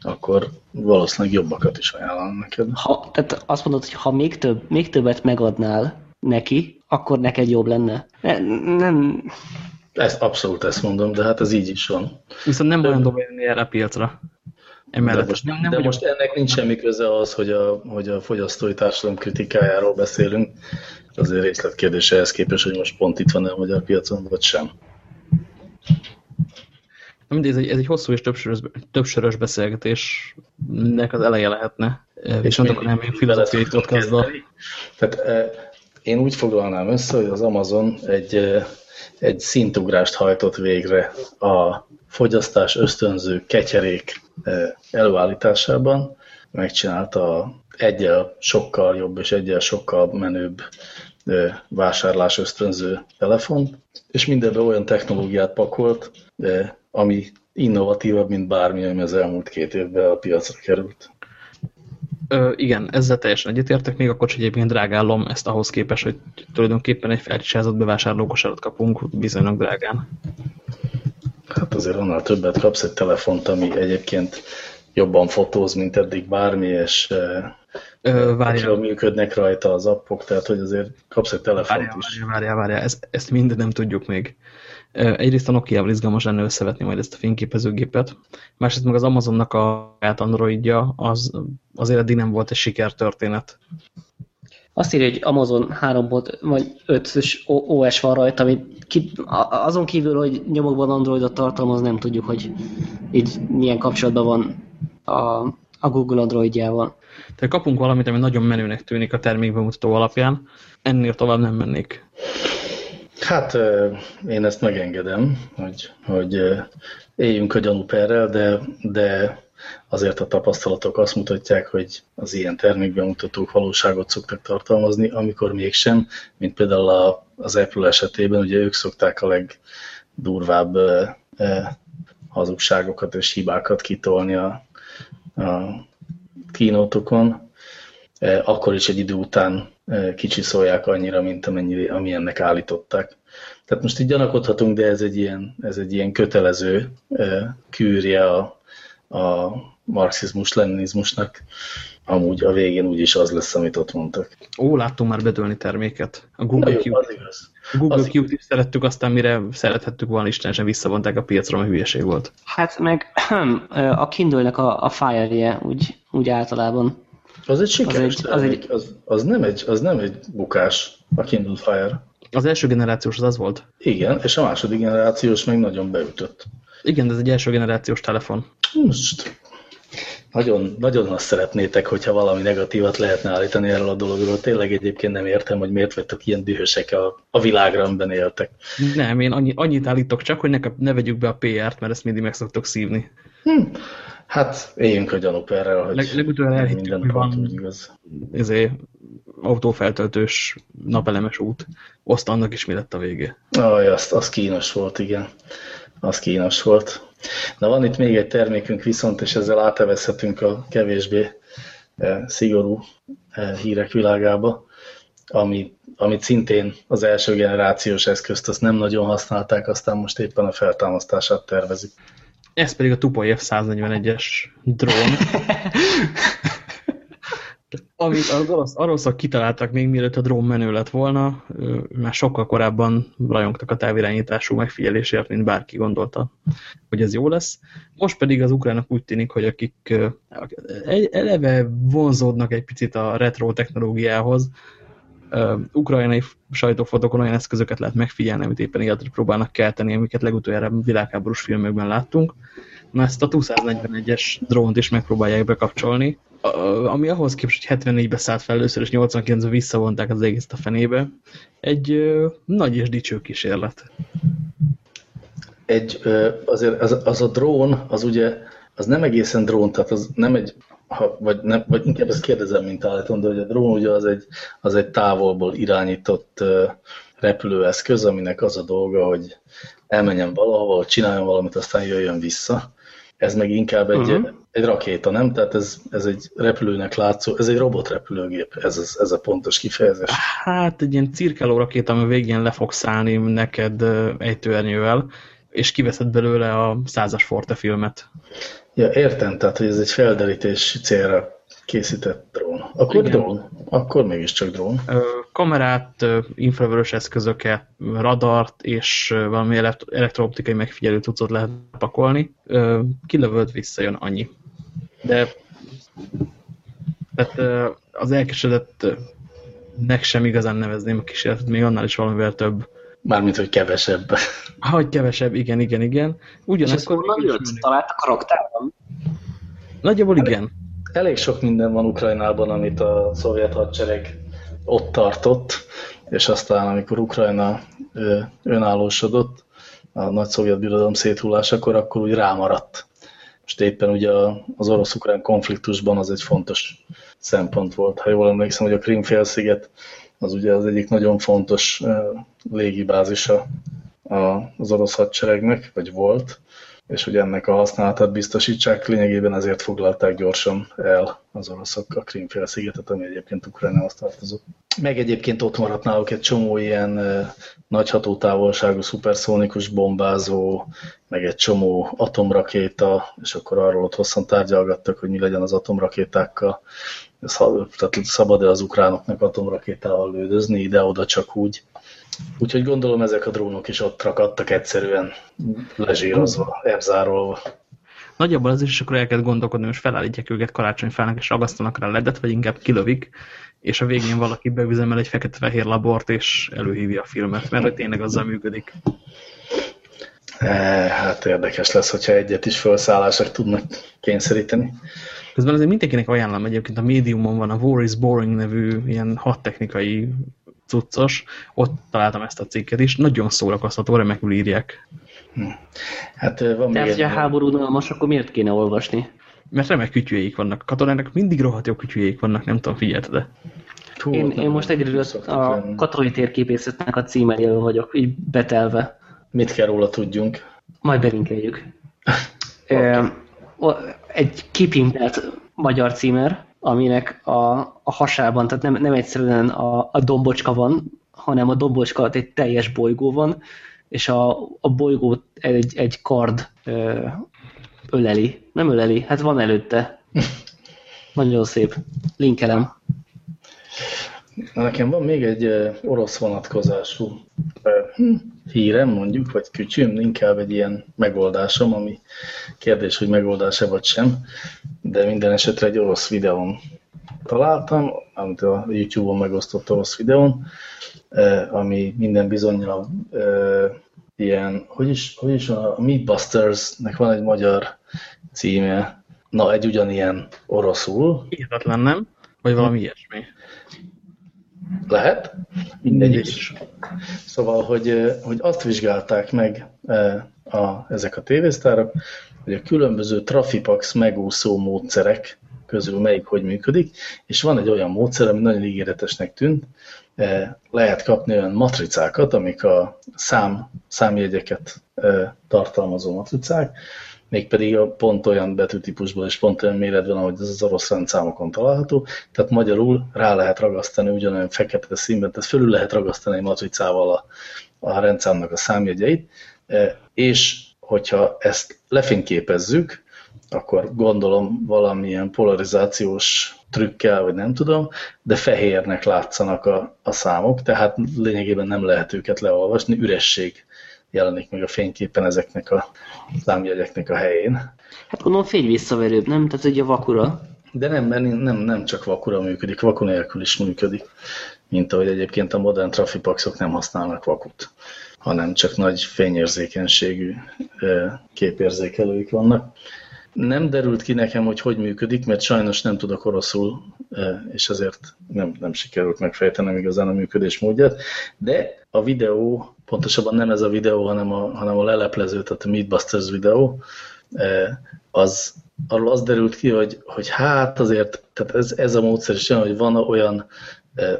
akkor valószínűleg jobbakat is ajánlom neked. Ha, tehát azt mondod, hogy ha még, több, még többet megadnál neki, akkor neked jobb lenne. Ne, nem... Ezt, abszolút ezt mondom, de hát ez így is van. Viszont nem olyan dolog jönni erre a piacra. Emellett. De, most, nem, nem de most ennek nincs semmi köze az, hogy a, hogy a fogyasztói társadalom kritikájáról beszélünk azért részletkérdése ehhez képest, hogy most pont itt van-e a magyar piacon, vagy sem. Mindegy, ez egy, ez egy hosszú és többsörös, többsörös beszélgetésnek az eleje lehetne. És Viszont akkor nem még filozófiai podcastba. Tehát én úgy foglalnám össze, hogy az Amazon egy, egy szintugrást hajtott végre a fogyasztás ösztönző ketyerék előállításában. Megcsinálta egyel sokkal jobb és egyel sokkal menőbb vásárlás ösztönző telefon, és mindenben olyan technológiát pakolt, ami innovatívabb, mint bármi, ami az elmúlt két évben a piacra került. Ö, igen, ezzel teljesen egyetértek, még a kocsi egyébként drágállom ezt ahhoz képest, hogy tulajdonképpen egy felcsisázott bevásárlókosarat kapunk viszonylag drágán. Hát azért annál többet kapsz egy telefont, ami egyébként jobban fotóz, mint eddig bármi, és várjál. működnek rajta az appok, tehát hogy azért kapsz egy telefont várjál, is. Várjál, várjál. Ezt, ezt mind nem tudjuk még. Egyrészt a Nokia-val izgalmas lenne összevetni majd ezt a fényképezőgépet. Másrészt meg az Amazonnak a Androidja az azért eddig nem volt egy sikertörténet. Azt írja, hogy Amazon 3 vagy 5-ös OS van rajta, amit ki, azon kívül, hogy nyomokban Androidot tartalmaz, nem tudjuk, hogy így milyen kapcsolatban van a, a Google Androidjával. Tehát kapunk valamit, ami nagyon menőnek tűnik a termékbemutató alapján, ennél tovább nem mennék. Hát én ezt megengedem, hogy, hogy éljünk a gyanúperrel, de, de azért a tapasztalatok azt mutatják, hogy az ilyen termékbemutatók valóságot szoktak tartalmazni, amikor mégsem, mint például a, az Apple esetében, ugye ők szokták a legdurvább hazugságokat és hibákat kitolni a, a kínótokon, e, akkor is egy idő után e, kicsiszolják annyira, mint amennyi, amilyennek állították. Tehát most így gyanakodhatunk, de ez egy ilyen, ez egy ilyen kötelező e, kűrje a, a marxizmus-leninizmusnak. Amúgy a végén úgyis az lesz, amit ott mondtak. Ó, láttunk már bedőlni terméket. A Google Q. Az igaz. Google Q-t is szerettük, aztán mire szerethettük volna, Isten sem visszavonták a piacra, mert hülyeség volt. Hát meg a Kindle-nek a, a Fire-je úgy, úgy általában. Az egy sikeres az, egy, az, egy, az, az, nem egy, az nem egy bukás, a Kindle Fire. Az első generációs az az volt? Igen, és a második generációs még nagyon beütött. Igen, de ez egy első generációs telefon. Most nagyon, nagyon azt szeretnétek, hogyha valami negatívat lehetne állítani erről a dologról. Tényleg egyébként nem értem, hogy miért vagytok ilyen dühösek a, a világra, amiben éltek. Nem, én annyi, annyit állítok csak, hogy ne, ne vegyük be a PR-t, mert ezt mindig meg szoktok szívni. Hm. Hát éljünk a gyanúperrel, hogy Leg, legutóbb elhittük, hogy van igaz. Ezért autófeltöltős napelemes út. Azt annak is mi lett a vége. Aj, azt, az kínos volt, igen. az kínos volt. Na van itt még egy termékünk viszont, és ezzel átevezhetünk a kevésbé szigorú hírek világába, ami, amit szintén az első generációs eszközt azt nem nagyon használták, aztán most éppen a feltámasztását tervezik. Ez pedig a Tupoly F-141-es drón. Amit az orosz, oroszok kitaláltak még mielőtt a drón menő lett volna, már sokkal korábban rajongtak a távirányítású megfigyelésért, mint bárki gondolta, hogy ez jó lesz. Most pedig az ukránok úgy tűnik, hogy akik eleve vonzódnak egy picit a retro technológiához, ukrajnai sajtófotokon olyan eszközöket lehet megfigyelni, amit éppen életre próbálnak kelteni, amiket legutoljára világháborús filmekben láttunk. Na ezt a 241-es drónt is megpróbálják bekapcsolni, ami ahhoz képest, hogy 74-be szállt fel először, és 89-ben visszavonták az egész a fenébe. Egy ö, nagy és dicső kísérlet. Egy, ö, azért az, az a drón, az ugye, az nem egészen drón, tehát az nem egy, ha, vagy, nem, vagy inkább ezt kérdezem, mint állítom, de hogy a drón ugye az egy, az egy távolból irányított ö, repülőeszköz, aminek az a dolga, hogy elmenjen valahova, csináljon valamit, aztán jöjjön vissza. Ez meg inkább egy, uh mhm. -huh. egy rakéta, nem? Tehát ez, ez egy repülőnek látszó, ez egy robotrepülőgép, ez, ez, ez a pontos kifejezés. Hát egy ilyen cirkáló rakéta, ami végén le fog szállni neked egy törnyővel, és kiveszed belőle a százas Forte filmet. Ja, értem, tehát hogy ez egy felderítési célra készített drón. Akkor Igen. drón? Akkor mégiscsak drón. Kamerát, infravörös eszközöket, radart és valami elektrooptikai megfigyelő cuccot lehet pakolni. Kilövöd, visszajön annyi. De tehát az elkesedettnek sem igazán nevezném a kísérletet, még annál is valamivel több. Mármint, hogy kevesebb. Hogy kevesebb, igen, igen, igen. Ugyanakkor... És ezt jött? Talált a karakterben? Nagyjából igen elég sok minden van Ukrajnában, amit a szovjet hadsereg ott tartott, és aztán, amikor Ukrajna önállósodott, a nagy szovjet birodalom széthulásakor, akkor úgy rámaradt. Most éppen ugye az orosz-ukrán konfliktusban az egy fontos szempont volt. Ha jól emlékszem, hogy a Krim-félsziget az ugye az egyik nagyon fontos légibázisa az orosz hadseregnek, vagy volt, és hogy ennek a használatát biztosítsák, lényegében ezért foglalták gyorsan el az oroszok a Krímfél-szigetet, ami egyébként Ukrajnához tartozott. Meg egyébként ott maradt náluk egy csomó ilyen nagy hatótávolságú szuperszónikus bombázó, meg egy csomó atomrakéta, és akkor arról ott hosszan tárgyalgattak, hogy mi legyen az atomrakétákkal. Ez, tehát szabad-e az ukránoknak atomrakétával lődözni, ide-oda csak úgy. Úgyhogy gondolom ezek a drónok is ott rakadtak egyszerűen lezsírozva, elzárolva. Nagyjából az is, akkor el kell gondolkodni, hogy felállítják őket karácsonyfának, és ragasztanak rá ledet, vagy inkább kilövik, és a végén valaki beüzemel egy fekete-fehér labort, és előhívja a filmet, mert hogy tényleg azzal működik. E, hát érdekes lesz, hogyha egyet is felszállások tudnak kényszeríteni. Közben azért mindenkinek ajánlom egyébként a médiumon van a War is Boring nevű ilyen hadtechnikai cuccos, ott találtam ezt a cikket is, nagyon szórakoztató, remekül írják. Hm. Hát van Tehát, hogy a háború most akkor miért kéne olvasni? Mert remek kütyüjék vannak. Katonának mindig rohadt jó kütyüjék vannak, nem tudom, figyelted de. én, én most egyről a katonai térképészetnek a címerével vagyok, így betelve. Mit kell róla tudjunk? Majd belinkeljük. okay. Egy kipintelt magyar címer, aminek a, a hasában, tehát nem, nem egyszerűen a, a dombocska van, hanem a dombocska alatt egy teljes bolygó van, és a, a bolygót egy, egy kard ö, öleli. Nem öleli, hát van előtte. Nagyon szép. Linkelem. Nekem van még egy orosz vonatkozású hírem, mondjuk, vagy kütyüm, inkább egy ilyen megoldásom, ami kérdés, hogy megoldása vagy sem, de minden esetre egy orosz videón találtam, amit a YouTube-on megosztott orosz videón, ami minden bizonyal ilyen, hogy is, hogy is van, a Meatbusters-nek van egy magyar címe, na, egy ugyanilyen oroszul. Hihetetlen, nem? Vagy valami ilyesmi. Lehet, mindegy is. Szóval, hogy, hogy azt vizsgálták meg a, ezek a tévésztárok, hogy a különböző Trafipax megúszó módszerek közül melyik hogy működik, és van egy olyan módszer, ami nagyon ígéretesnek tűnt, lehet kapni olyan matricákat, amik a szám, számjegyeket tartalmazó matricák, mégpedig a pont olyan betűtípusból és pont olyan méretben, ahogy ez az orosz rendszámokon található, tehát magyarul rá lehet ragasztani ugyanolyan fekete színben, tehát fölül lehet ragasztani egy matricával a, a rendszámnak a számjegyeit, és hogyha ezt lefényképezzük, akkor gondolom valamilyen polarizációs trükkel, vagy nem tudom, de fehérnek látszanak a, a számok, tehát lényegében nem lehet őket leolvasni, üresség jelenik meg a fényképen ezeknek a számjegyeknek a helyén. Hát gondolom fényvisszaverőbb, nem? Tehát ugye vakura. De nem, mert nem, nem csak vakura működik, vaku nélkül is működik, mint ahogy egyébként a modern trafipaxok nem használnak vakut, hanem csak nagy fényérzékenységű képérzékelőik vannak. Nem derült ki nekem, hogy hogy működik, mert sajnos nem tudok oroszul, és ezért nem, nem sikerült megfejtenem igazán a működés módját, de a videó, pontosabban nem ez a videó, hanem a, hanem a leleplező, tehát a Meatbusters videó, az, arról az derült ki, hogy, hogy hát azért, tehát ez, ez a módszer is olyan, hogy van olyan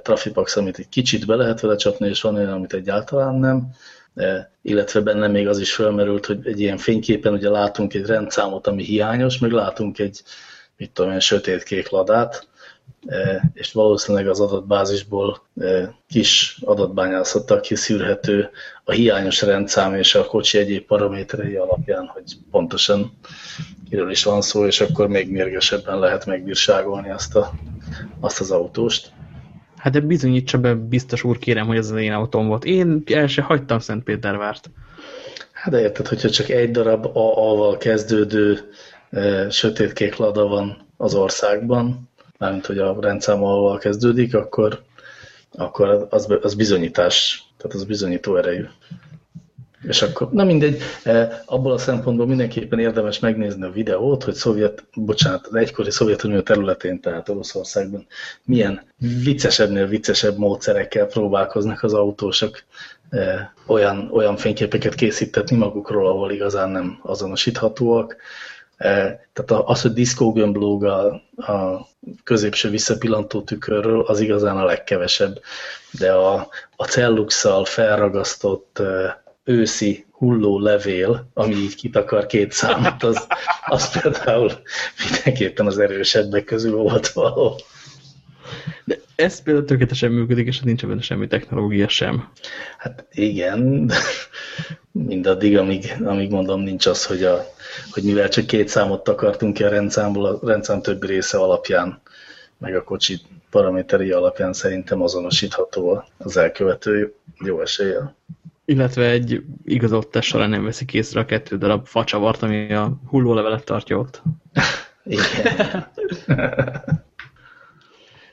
trafipax, amit egy kicsit be lehet vele csapni, és van olyan, amit egyáltalán nem, illetve benne még az is felmerült, hogy egy ilyen fényképen ugye látunk egy rendszámot, ami hiányos, meg látunk egy, mit tudom én, sötétkék ladát, és valószínűleg az adatbázisból kis adatbányászattal kiszűrhető a hiányos rendszám és a kocsi egyéb paraméterei alapján, hogy pontosan kiről is van szó, és akkor még mérgesebben lehet megbírságolni azt, a, azt az autóst. Hát de bizonyítsa be, biztos úr, kérem, hogy ez az én autóm volt. Én el se hagytam Szentpétervárt. Hát de érted, hogyha csak egy darab AA-val kezdődő e, sötétkék lada van az országban, mármint hogy a rendszám AA-val kezdődik, akkor, akkor az, az bizonyítás, tehát az bizonyító erejű. És akkor, na mindegy, e, abból a szempontból mindenképpen érdemes megnézni a videót, hogy szovjet, bocsánat, egykori Szovjetunió területén, tehát Oroszországban milyen viccesebbnél viccesebb módszerekkel próbálkoznak az autósok e, olyan, olyan fényképeket készítetni magukról, ahol igazán nem azonosíthatóak. E, tehát az, hogy diszkógömb lóg a, a középső visszapillantó tükörről, az igazán a legkevesebb. De a, a celluxal felragasztott őszi hulló levél, ami így kitakar két számot, az, az például mindenképpen az erősebbek közül volt való. De ez például tökéletesen működik, és nincs benne semmi technológia sem. Hát igen, de mindaddig, amíg, amíg mondom, nincs az, hogy, a, hogy mivel csak két számot takartunk ki a rendszámból, a rendszám többi része alapján, meg a kocsi paraméteri alapján szerintem azonosítható az elkövető jó eséllyel illetve egy igazolt test során nem veszik észre a kettő darab facsavart, ami a hullólevelet tartja ott. Igen.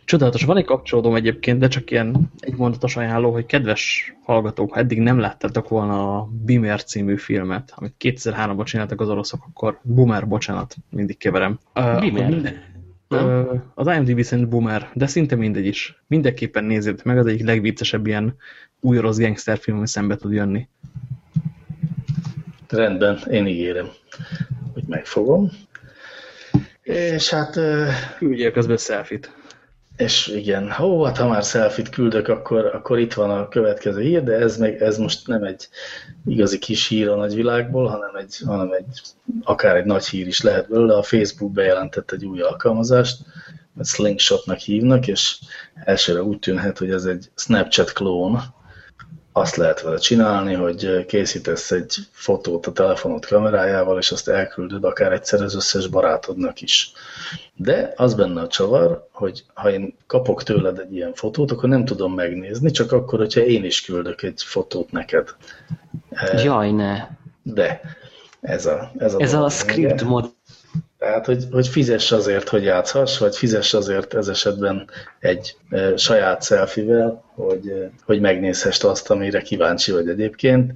Csodálatos. Van egy kapcsolódom egyébként, de csak ilyen egy mondatos ajánló, hogy kedves hallgatók, ha eddig nem láttátok volna a Bimer című filmet, amit 2003-ban csináltak az oroszok, akkor Boomer, bocsánat, mindig keverem. Bimer? Uh, az IMDb szerint boomer, de szinte mindegy is. Mindenképpen nézzétek meg, az egyik legviccesebb ilyen új rossz gangsterfilm, ami szembe tud jönni. Rendben, én ígérem, hogy megfogom. És hát... Küldjél közben selfit. És igen, ó, hát ha már selfit küldök, akkor, akkor itt van a következő hír, de ez, meg, ez most nem egy igazi kis hír a nagyvilágból, hanem egy, hanem egy akár egy nagy hír is lehet belőle. A Facebook bejelentett egy új alkalmazást, mert Slingshotnak hívnak, és elsőre úgy tűnhet, hogy ez egy Snapchat klón, azt lehet vele csinálni, hogy készítesz egy fotót a telefonod kamerájával, és azt elküldöd akár egyszer az összes barátodnak is. De az benne a csavar, hogy ha én kapok tőled egy ilyen fotót, akkor nem tudom megnézni, csak akkor, hogyha én is küldök egy fotót neked. Jaj, ne. De ez a, ez a, ez a script mod tehát, hogy, hogy fizess azért, hogy játszhass, vagy fizess azért ez esetben egy e, saját selfivel, hogy, e, hogy megnézhest azt, amire kíváncsi vagy egyébként.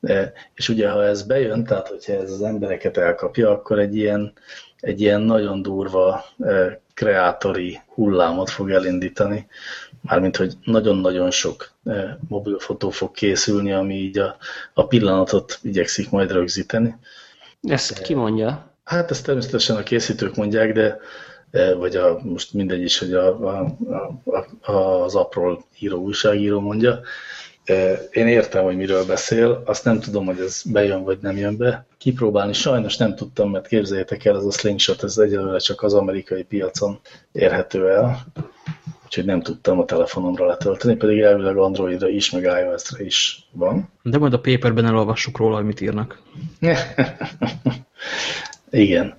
E, és ugye, ha ez bejön, tehát hogyha ez az embereket elkapja, akkor egy ilyen, egy ilyen nagyon durva e, kreátori hullámot fog elindítani, mármint, hogy nagyon-nagyon sok e, mobilfotó fog készülni, ami így a, a pillanatot igyekszik majd rögzíteni. Ezt ki mondja? Hát ezt természetesen a készítők mondják, de vagy a, most mindegy is, hogy a, a, a, az apró író újságíró mondja. Én értem, hogy miről beszél, azt nem tudom, hogy ez bejön vagy nem jön be. Kipróbálni sajnos nem tudtam, mert képzeljétek el, ez a slingshot, ez egyelőre csak az amerikai piacon érhető el úgyhogy nem tudtam a telefonomra letölteni, pedig elvileg Androidra is, meg iOS-re is van. De majd a paperben elolvassuk róla, hogy mit írnak. Igen.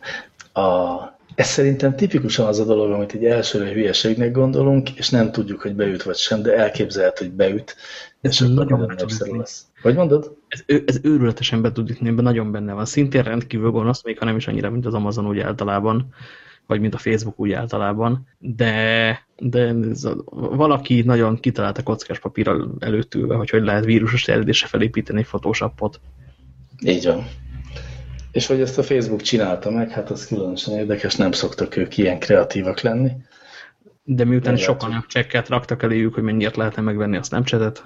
A, ez szerintem tipikusan az a dolog, amit egy elsőre hülyeségnek gondolunk, és nem tudjuk, hogy beüt vagy sem, de elképzelhet, hogy beüt, ez és nagyon nagyszerű lesz. Hogy mondod? Ez, ez őrületesen be tud ütni, nagyon benne van. Szintén rendkívül gonosz, még ha nem is annyira, mint az Amazon úgy általában vagy mint a Facebook úgy általában, de, de ez a, valaki nagyon kitalálta kockás papír előtt ülve, hogy hogy lehet vírusos terjedésre felépíteni egy Photoshopot. Így van. És hogy ezt a Facebook csinálta meg, hát az különösen érdekes, nem szoktak ők ilyen kreatívak lenni. De miután sokan nagyobb csekket raktak eléjük, hogy mennyiért lehetne megvenni a Snapchat-et.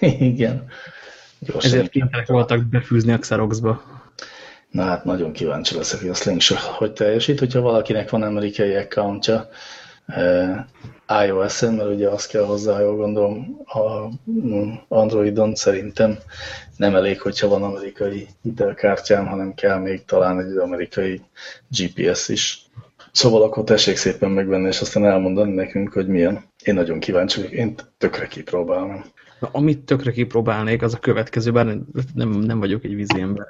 Igen. Gyorsan Ezért kénytelenek voltak befűzni a Xeroxba. Na hát nagyon kíváncsi leszek, hogy a Slingshot hogy teljesít, hogyha valakinek van amerikai accountja iOS-en, mert ugye azt kell hozzá, jól gondolom, a mm, Androidon szerintem nem elég, hogyha van amerikai hitelkártyám, hanem kell még talán egy amerikai GPS is. Szóval akkor tessék szépen megvenni, és aztán elmondani nekünk, hogy milyen. Én nagyon kíváncsi vagyok, én tökre kipróbálnám. Na, amit tökre kipróbálnék, az a következő, bár nem, nem vagyok egy vízi ember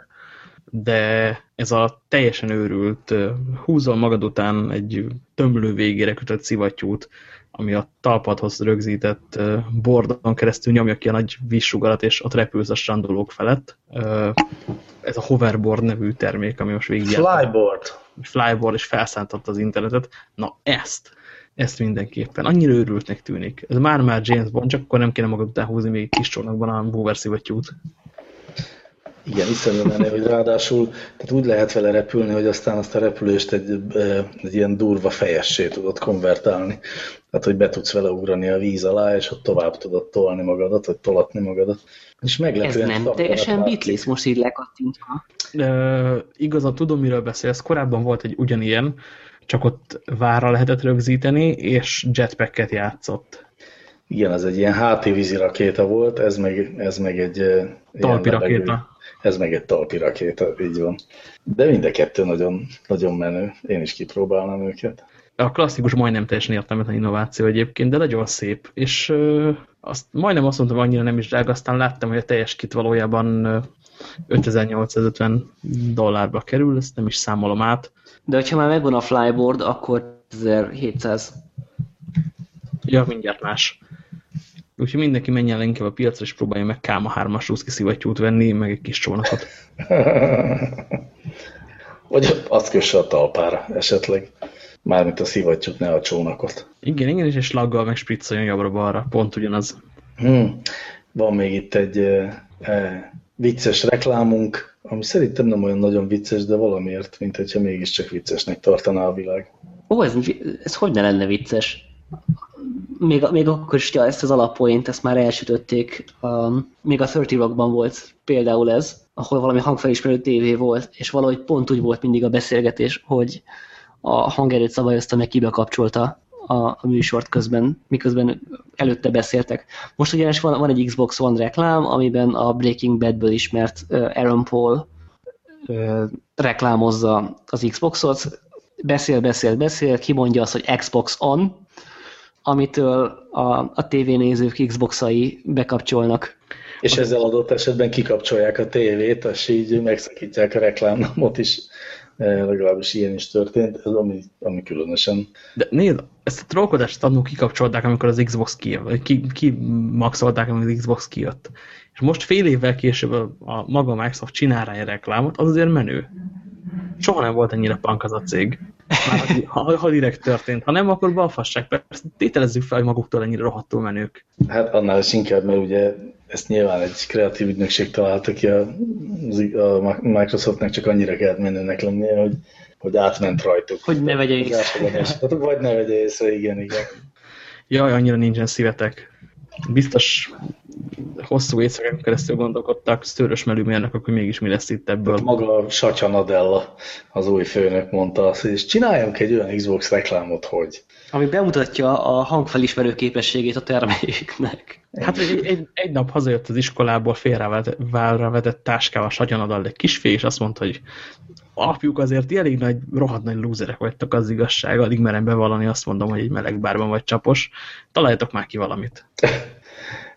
de ez a teljesen őrült, húzol magad után egy tömlő végére kötött szivattyút, ami a talpadhoz rögzített bordon keresztül nyomja ki a nagy vízsugarat, és ott repülsz a strandolók felett. Ez a hoverboard nevű termék, ami most végig Flyboard. Flyboard, és felszántott az internetet. Na ezt, ezt mindenképpen. Annyira őrültnek tűnik. Ez már-már James Bond, csak akkor nem kéne magad után húzni még kis csónakban a boover szivattyút. Igen, iszonyú menő, hogy ráadásul tehát úgy lehet vele repülni, hogy aztán azt a repülést egy, egy ilyen durva fejessé tudod konvertálni. Tehát, hogy be tudsz vele ugrani a víz alá, és ott tovább tudod tolni magadat, vagy tolatni magadat. És meglepően Ez nem teljesen bitlis, most így lekattintva. E, igazán tudom, miről beszélsz. Korábban volt egy ugyanilyen, csak ott vára lehetett rögzíteni, és jetpacket játszott. Igen, ez egy ilyen vízi rakéta volt, ez meg, ez meg egy... Talpi rakéta ez meg egy talpi rakéta, így van. De mind a kettő nagyon, nagyon menő, én is kipróbálnám őket. A klasszikus majdnem teljesen értelmetlen innováció egyébként, de nagyon szép, és ö, azt majdnem azt mondtam, hogy annyira nem is drága, aztán láttam, hogy a teljes kit valójában 5850 dollárba kerül, ezt nem is számolom át. De hogyha már megvan a flyboard, akkor 1700. Ja, mindjárt más. Úgyhogy mindenki menjen le inkább a piacra, és próbálja meg Káma 3-as ruszki szivattyút venni, meg egy kis csónakot. Vagy azt kösse a talpára esetleg. Mármint a szivattyút, ne a csónakot. Igen, igen, és laggal meg spriccoljon jobbra-balra. Pont ugyanaz. Hmm. Van még itt egy e, e, vicces reklámunk, ami szerintem nem olyan nagyon vicces, de valamiért, mint hogyha mégiscsak viccesnek tartaná a világ. Ó, ez, ez hogy ne lenne vicces? Még, még akkor is, ja, ezt az alappoint, ezt már elsütötték, um, még a 30 Rockban volt például ez, ahol valami hangfelismerő tévé volt, és valahogy pont úgy volt mindig a beszélgetés, hogy a hangerőt szabályozta, meg kibekapcsolta a, a műsort közben, miközben előtte beszéltek. Most ugyanis van, van egy Xbox One reklám, amiben a Breaking Badből ismert Aaron Paul reklámozza az Xboxot, beszél, beszél, beszél, kimondja azt, hogy Xbox On, amitől a, a tévénézők Xboxai bekapcsolnak. És ezzel adott esetben kikapcsolják a tévét, és így megszakítják a reklámnamot is. E, legalábbis ilyen is történt, ez ami, ami különösen. De nézd, ezt a trollkodást annól kikapcsolták, amikor az Xbox kijött, ki, ki maxolták, amikor az Xbox kijött. És most fél évvel később a, a maga Microsoft csinál rá egy reklámot, az azért menő. Soha nem volt ennyire punk az a cég. Már ha, ha direkt történt. Ha nem, akkor balfasság. Persze tételezzük fel, hogy maguktól ennyire rohadtul menők. Hát annál is inkább, mert ugye ezt nyilván egy kreatív ügynökség találta ki a, a Microsoftnak csak annyira kellett menőnek lennie, hogy, hogy átment rajtuk. Hogy ne vegye észre. Vagy ne vegye észre, igen, igen. Jaj, annyira nincsen szívetek. Biztos hosszú éjszakán keresztül gondolkodtak szőrös melűmérnök, akkor mégis mi lesz itt ebből. Maga Satya Nadella, az új főnök mondta azt, hogy csináljunk egy olyan Xbox reklámot, hogy... Ami bemutatja a hangfelismerő képességét a terméknek. Hát egy, egy, egy nap hazajött az iskolából félrevetett vetett táskával Satya Nadella egy kisfé, és azt mondta, hogy apjuk azért elég nagy, rohadt nagy lúzerek vagytok az igazság, alig merem bevallani, azt mondom, hogy egy meleg bárban vagy csapos. Találjatok már ki valamit.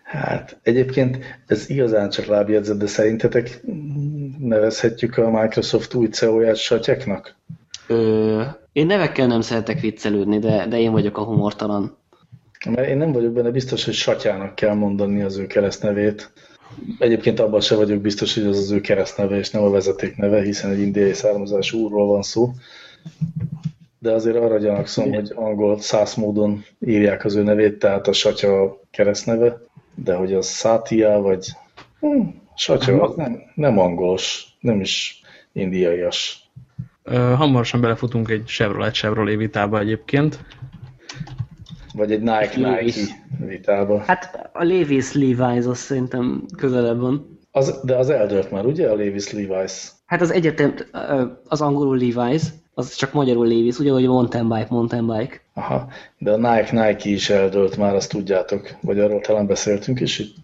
Hát egyébként ez igazán csak lábjegyzet, de szerintetek nevezhetjük a Microsoft új CEO-ját satyeknak? Ö, én nevekkel nem szeretek viccelődni, de, de én vagyok a humortalan. Mert én nem vagyok benne biztos, hogy satyának kell mondani az ő keresztnevét. Egyébként abban se vagyok biztos, hogy az az ő keresztneve, és nem a vezeték neve, hiszen egy indiai származású úrról van szó. De azért arra gyanakszom, hogy angol száz módon írják az ő nevét, tehát a satya keresztneve, de hogy az Satya, vagy hm, satya, az nem, nem angolos, nem is indiaias. Hamarosan belefutunk egy Chevrolet Chevrolet vitába egyébként. Vagy egy Nike Nike vitába. Hát a Levi's Levi's az szerintem közelebb van. Az, de az eldőlt már, ugye a Levi's Levi's? Hát az egyetem, az angolul Levi's, az csak magyarul Levi's, ugye, hogy mountain bike, mountain bike. Aha, de a Nike Nike is eldőlt már, azt tudjátok. Vagy arról talán beszéltünk is itt?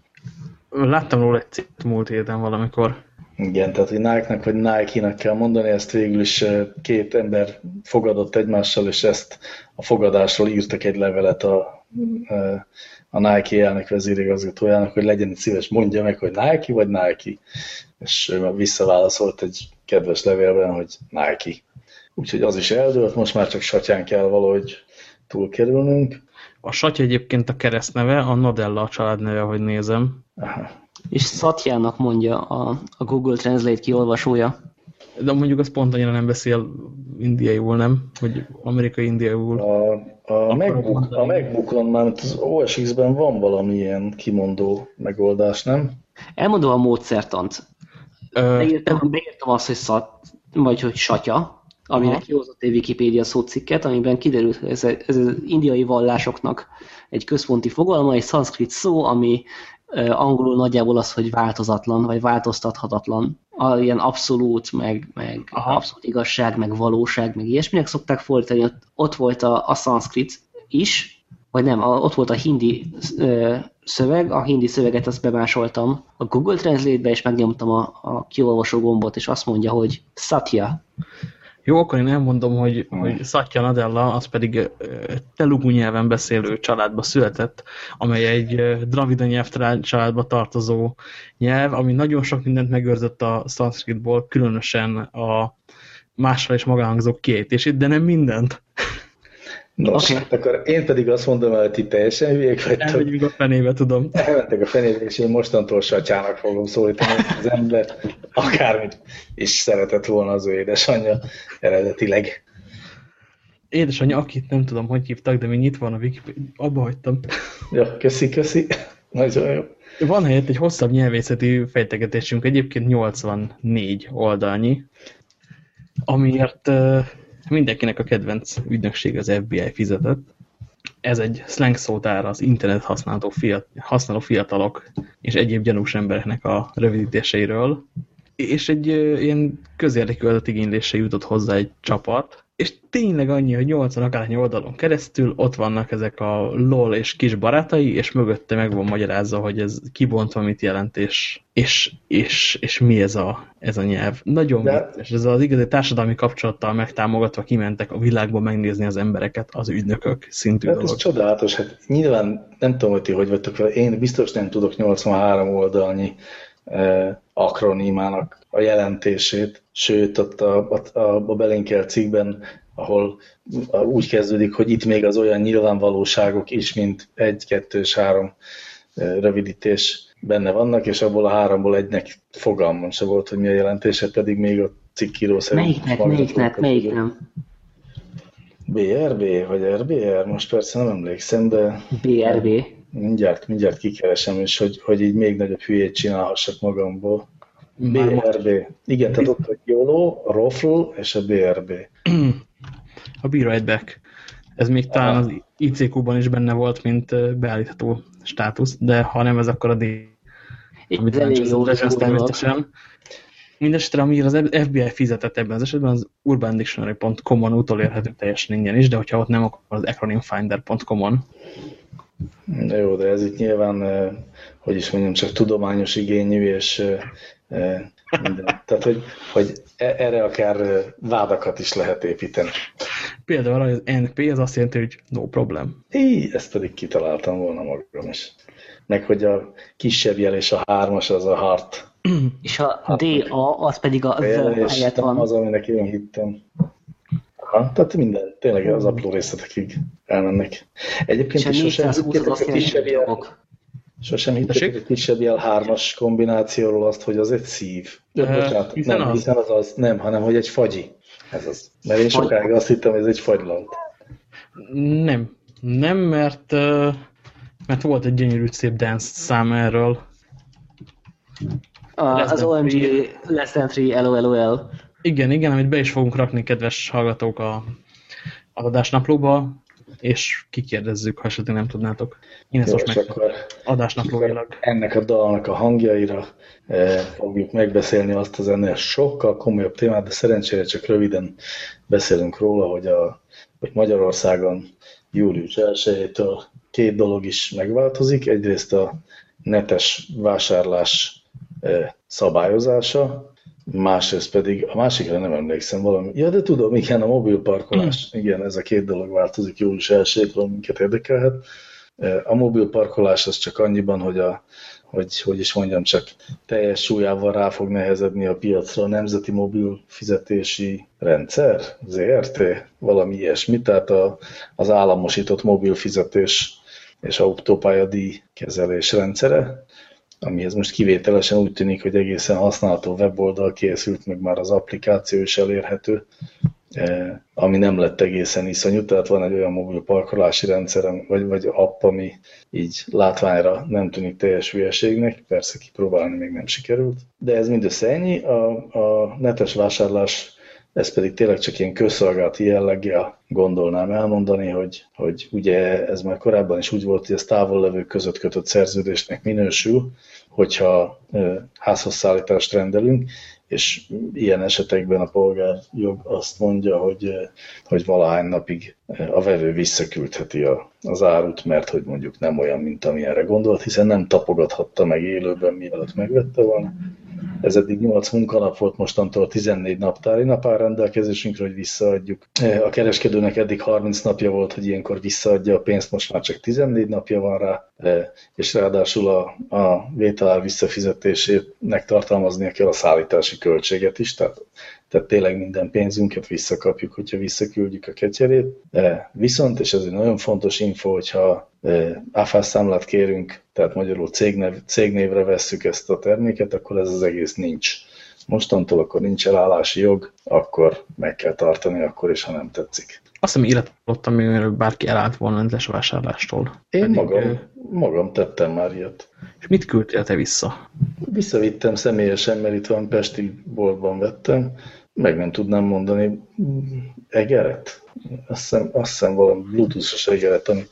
Láttam róla egy cikk múlt héten valamikor. Igen, tehát hogy Nike-nak vagy Nike-nak kell mondani, ezt végül is két ember fogadott egymással, és ezt a fogadásról írtak egy levelet a, a Nike elnök vezérigazgatójának, hogy legyen egy szíves, mondja meg, hogy Nike vagy Nike. És ő visszaválaszolt egy kedves levélben, hogy Nike. Úgyhogy az is eldőlt, most már csak satyán kell valahogy túlkerülnünk. A satya egyébként a keresztneve, a Nadella a családneve, hogy nézem. Aha és Satyának mondja a, a Google Translate kiolvasója. De mondjuk az pont annyira nem beszél indiaiul, nem? Hogy amerikai indiaiul. A, a, MacBook, a MacBookon, mert az OS X-ben van valamilyen kimondó megoldás, nem? Elmondom a módszertant. Beírtam, beírtam azt, hogy szat, vagy hogy satya, aminek kihozott egy Wikipedia szócikket, amiben kiderült, hogy ez, ez az indiai vallásoknak egy központi fogalma, egy szanszkrit szó, ami angolul nagyjából az, hogy változatlan, vagy változtathatatlan. A, ilyen abszolút, meg, meg abszolút igazság, meg valóság, meg ilyesminek szokták fordítani. Ott, ott volt a, a szanszkrit is, vagy nem, a, ott volt a hindi ö, szöveg, a hindi szöveget azt bemásoltam a Google Translate-be, és megnyomtam a, a kiolvasó gombot, és azt mondja, hogy Satya. Jó, akkor én elmondom, hogy, hmm. hogy Satya Nadella, az pedig telugu nyelven beszélő családba született, amely egy dravida nyelv családba tartozó nyelv, ami nagyon sok mindent megőrzött a szanszkritból, különösen a másra is magánhangzók kiejtését, de nem mindent. Nos, okay. hát akkor én pedig azt mondom, hogy ti teljesen hülyék vagytok. Elmegyünk a fenébe, tudom. Elmentek a fenébe, és én mostantól satyának fogom szólítani az ember, akármit is szeretett volna az ő édesanyja eredetileg. Édesanyja, akit nem tudom, hogy hívtak, de még nyitva van a Wikipedia, abba hagytam. Ja, köszi, köszi. Nagyon jó. Van helyett egy hosszabb nyelvészeti fejtegetésünk, egyébként 84 oldalnyi, amiért mindenkinek a kedvenc ügynökség az FBI fizetett. Ez egy slang szótár az internet használó, fiat, használó fiatalok és egyéb gyanús embereknek a rövidítéseiről. És egy ilyen közérdekű adatigénylésre jutott hozzá egy csapat, és tényleg annyi, hogy 80 akárhány oldalon keresztül ott vannak ezek a LOL és kis barátai, és mögötte meg van magyarázza, hogy ez kibontva mit jelent, és, és, és, és mi ez a, ez a nyelv. Nagyon De... és ez az igazi társadalmi kapcsolattal megtámogatva kimentek a világba megnézni az embereket, az ügynökök szintű hát dolog. Ez csodálatos, hát nyilván nem tudom, hogy ti hogy vagytok vele, én biztos nem tudok 83 oldalnyi eh, akronimának a jelentését, sőt, ott a, a, a Belinkel cikkben, ahol úgy kezdődik, hogy itt még az olyan nyilvánvalóságok is, mint egy, kettő és három rövidítés benne vannak, és abból a háromból egynek fogalmam se volt, hogy mi a jelentése, pedig még a cikkíró szerint... Melyiknek, melyiknek, melyik nem? BRB, vagy RBR? Most persze nem emlékszem, de... BRB. Mindjárt, mindjárt kikeresem, és hogy, hogy így még nagyobb hülyét csinálhassak magamból. BRB. Igen, tehát ott a YOLO, a ROFL és a BRB. A Be Right Back. Ez még talán az ICQ-ban is benne volt, mint beállítható státusz, de ha nem ez, akkor a amit Legends természetesen. Mindenesetre, amire az FBI fizetett ebben az esetben, az urbandictionary.com-on utolérhető teljesen ingyen is, de hogyha ott nem, akkor az acronymfinder.com-on. Jó, de ez itt nyilván, hogy is mondjam, csak tudományos igényű, és minden. Tehát, hogy, hogy e, erre akár vádakat is lehet építeni. Például az NP az azt jelenti, hogy no problem. Í, ezt pedig kitaláltam volna magam is. Meg, hogy a kisebb jel és a hármas az a hart. És a DA az pedig a the helyett van. Az, aminek én hittem. Aha, tehát minden, tényleg az apró részletekig elmennek. Egyébként is sosem hittétek a kisebb jel, sosem hittétek a kisebb jel hármas kombinációról azt, hogy az egy szív. De, bocsánat, hiszen nem, az. hiszen az az, nem, hanem hogy egy fagyi. Ez az. Mert én sokáig azt hittem, hogy ez egy fagylant. Nem. Nem, mert, mert volt egy gyönyörű szép dance szám erről. A, az OMG Less Than 3 LOLOL. Igen, igen, amit be is fogunk rakni, kedves hallgatók, a, a adásnaplóba, és kikérdezzük, ha esetleg nem tudnátok. Én ezt most meg adásnaplóilag. Ennek a dalnak a hangjaira e, fogjuk megbeszélni azt az ennél sokkal komolyabb témát, de szerencsére csak röviden beszélünk róla, hogy, a, hogy Magyarországon július 1 két dolog is megváltozik. Egyrészt a netes vásárlás e, szabályozása, másrészt pedig, a másikra nem emlékszem valami. Ja, de tudom, igen, a mobil parkolás. Mm. Igen, ez a két dolog változik július 1 minket érdekelhet. E, a mobil parkolás az csak annyiban, hogy a, hogy, hogy is mondjam, csak teljes súlyával rá fog nehezedni a piacra a Nemzeti Mobil Fizetési Rendszer, ZRT, valami ilyesmi, tehát a, az államosított mobil fizetés és autópályadíj kezelés rendszere amihez most kivételesen úgy tűnik, hogy egészen használható weboldal készült, meg már az applikáció is elérhető, eh, ami nem lett egészen iszonyú, tehát van egy olyan mobil parkolási rendszerem, vagy, vagy app, ami így látványra nem tűnik teljes hülyeségnek, persze kipróbálni még nem sikerült, de ez mindössze ennyi, a, a netes vásárlás ez pedig tényleg csak ilyen közszolgálati jelleggel gondolnám elmondani, hogy, hogy ugye ez már korábban is úgy volt, hogy ez távol levők között kötött szerződésnek minősül, hogyha házhoz szállítást rendelünk, és ilyen esetekben a polgárjog azt mondja, hogy, hogy valahány napig a vevő visszaküldheti a, az árut, mert hogy mondjuk nem olyan, mint amilyenre gondolt, hiszen nem tapogathatta meg élőben, mielőtt megvette volna, ez eddig 8 munkanap volt, mostantól 14 naptári nap áll rendelkezésünkre, hogy visszaadjuk. A kereskedőnek eddig 30 napja volt, hogy ilyenkor visszaadja a pénzt, most már csak 14 napja van rá, és ráadásul a, a vételár visszafizetésének tartalmaznia kell a szállítási költséget is, tehát tehát tényleg minden pénzünket visszakapjuk, hogyha visszaküldjük a ketyerét. Viszont, és ez egy nagyon fontos info, hogyha áfás számlát kérünk, tehát magyarul cégnev, cégnévre vesszük ezt a terméket, akkor ez az egész nincs. Mostantól akkor nincs elállási jog, akkor meg kell tartani, akkor is, ha nem tetszik. Azt hiszem élet ott, amiről bárki elállt volna a vásárlástól. Én Pedig, magam, magam tettem már ilyet. És mit küldtél te vissza? Visszavittem személyesen, mert itt van Pesti boltban vettem, meg nem tudnám mondani, egeret? Azt hiszem, azt hiszem valami bluetooth-os egeret, ami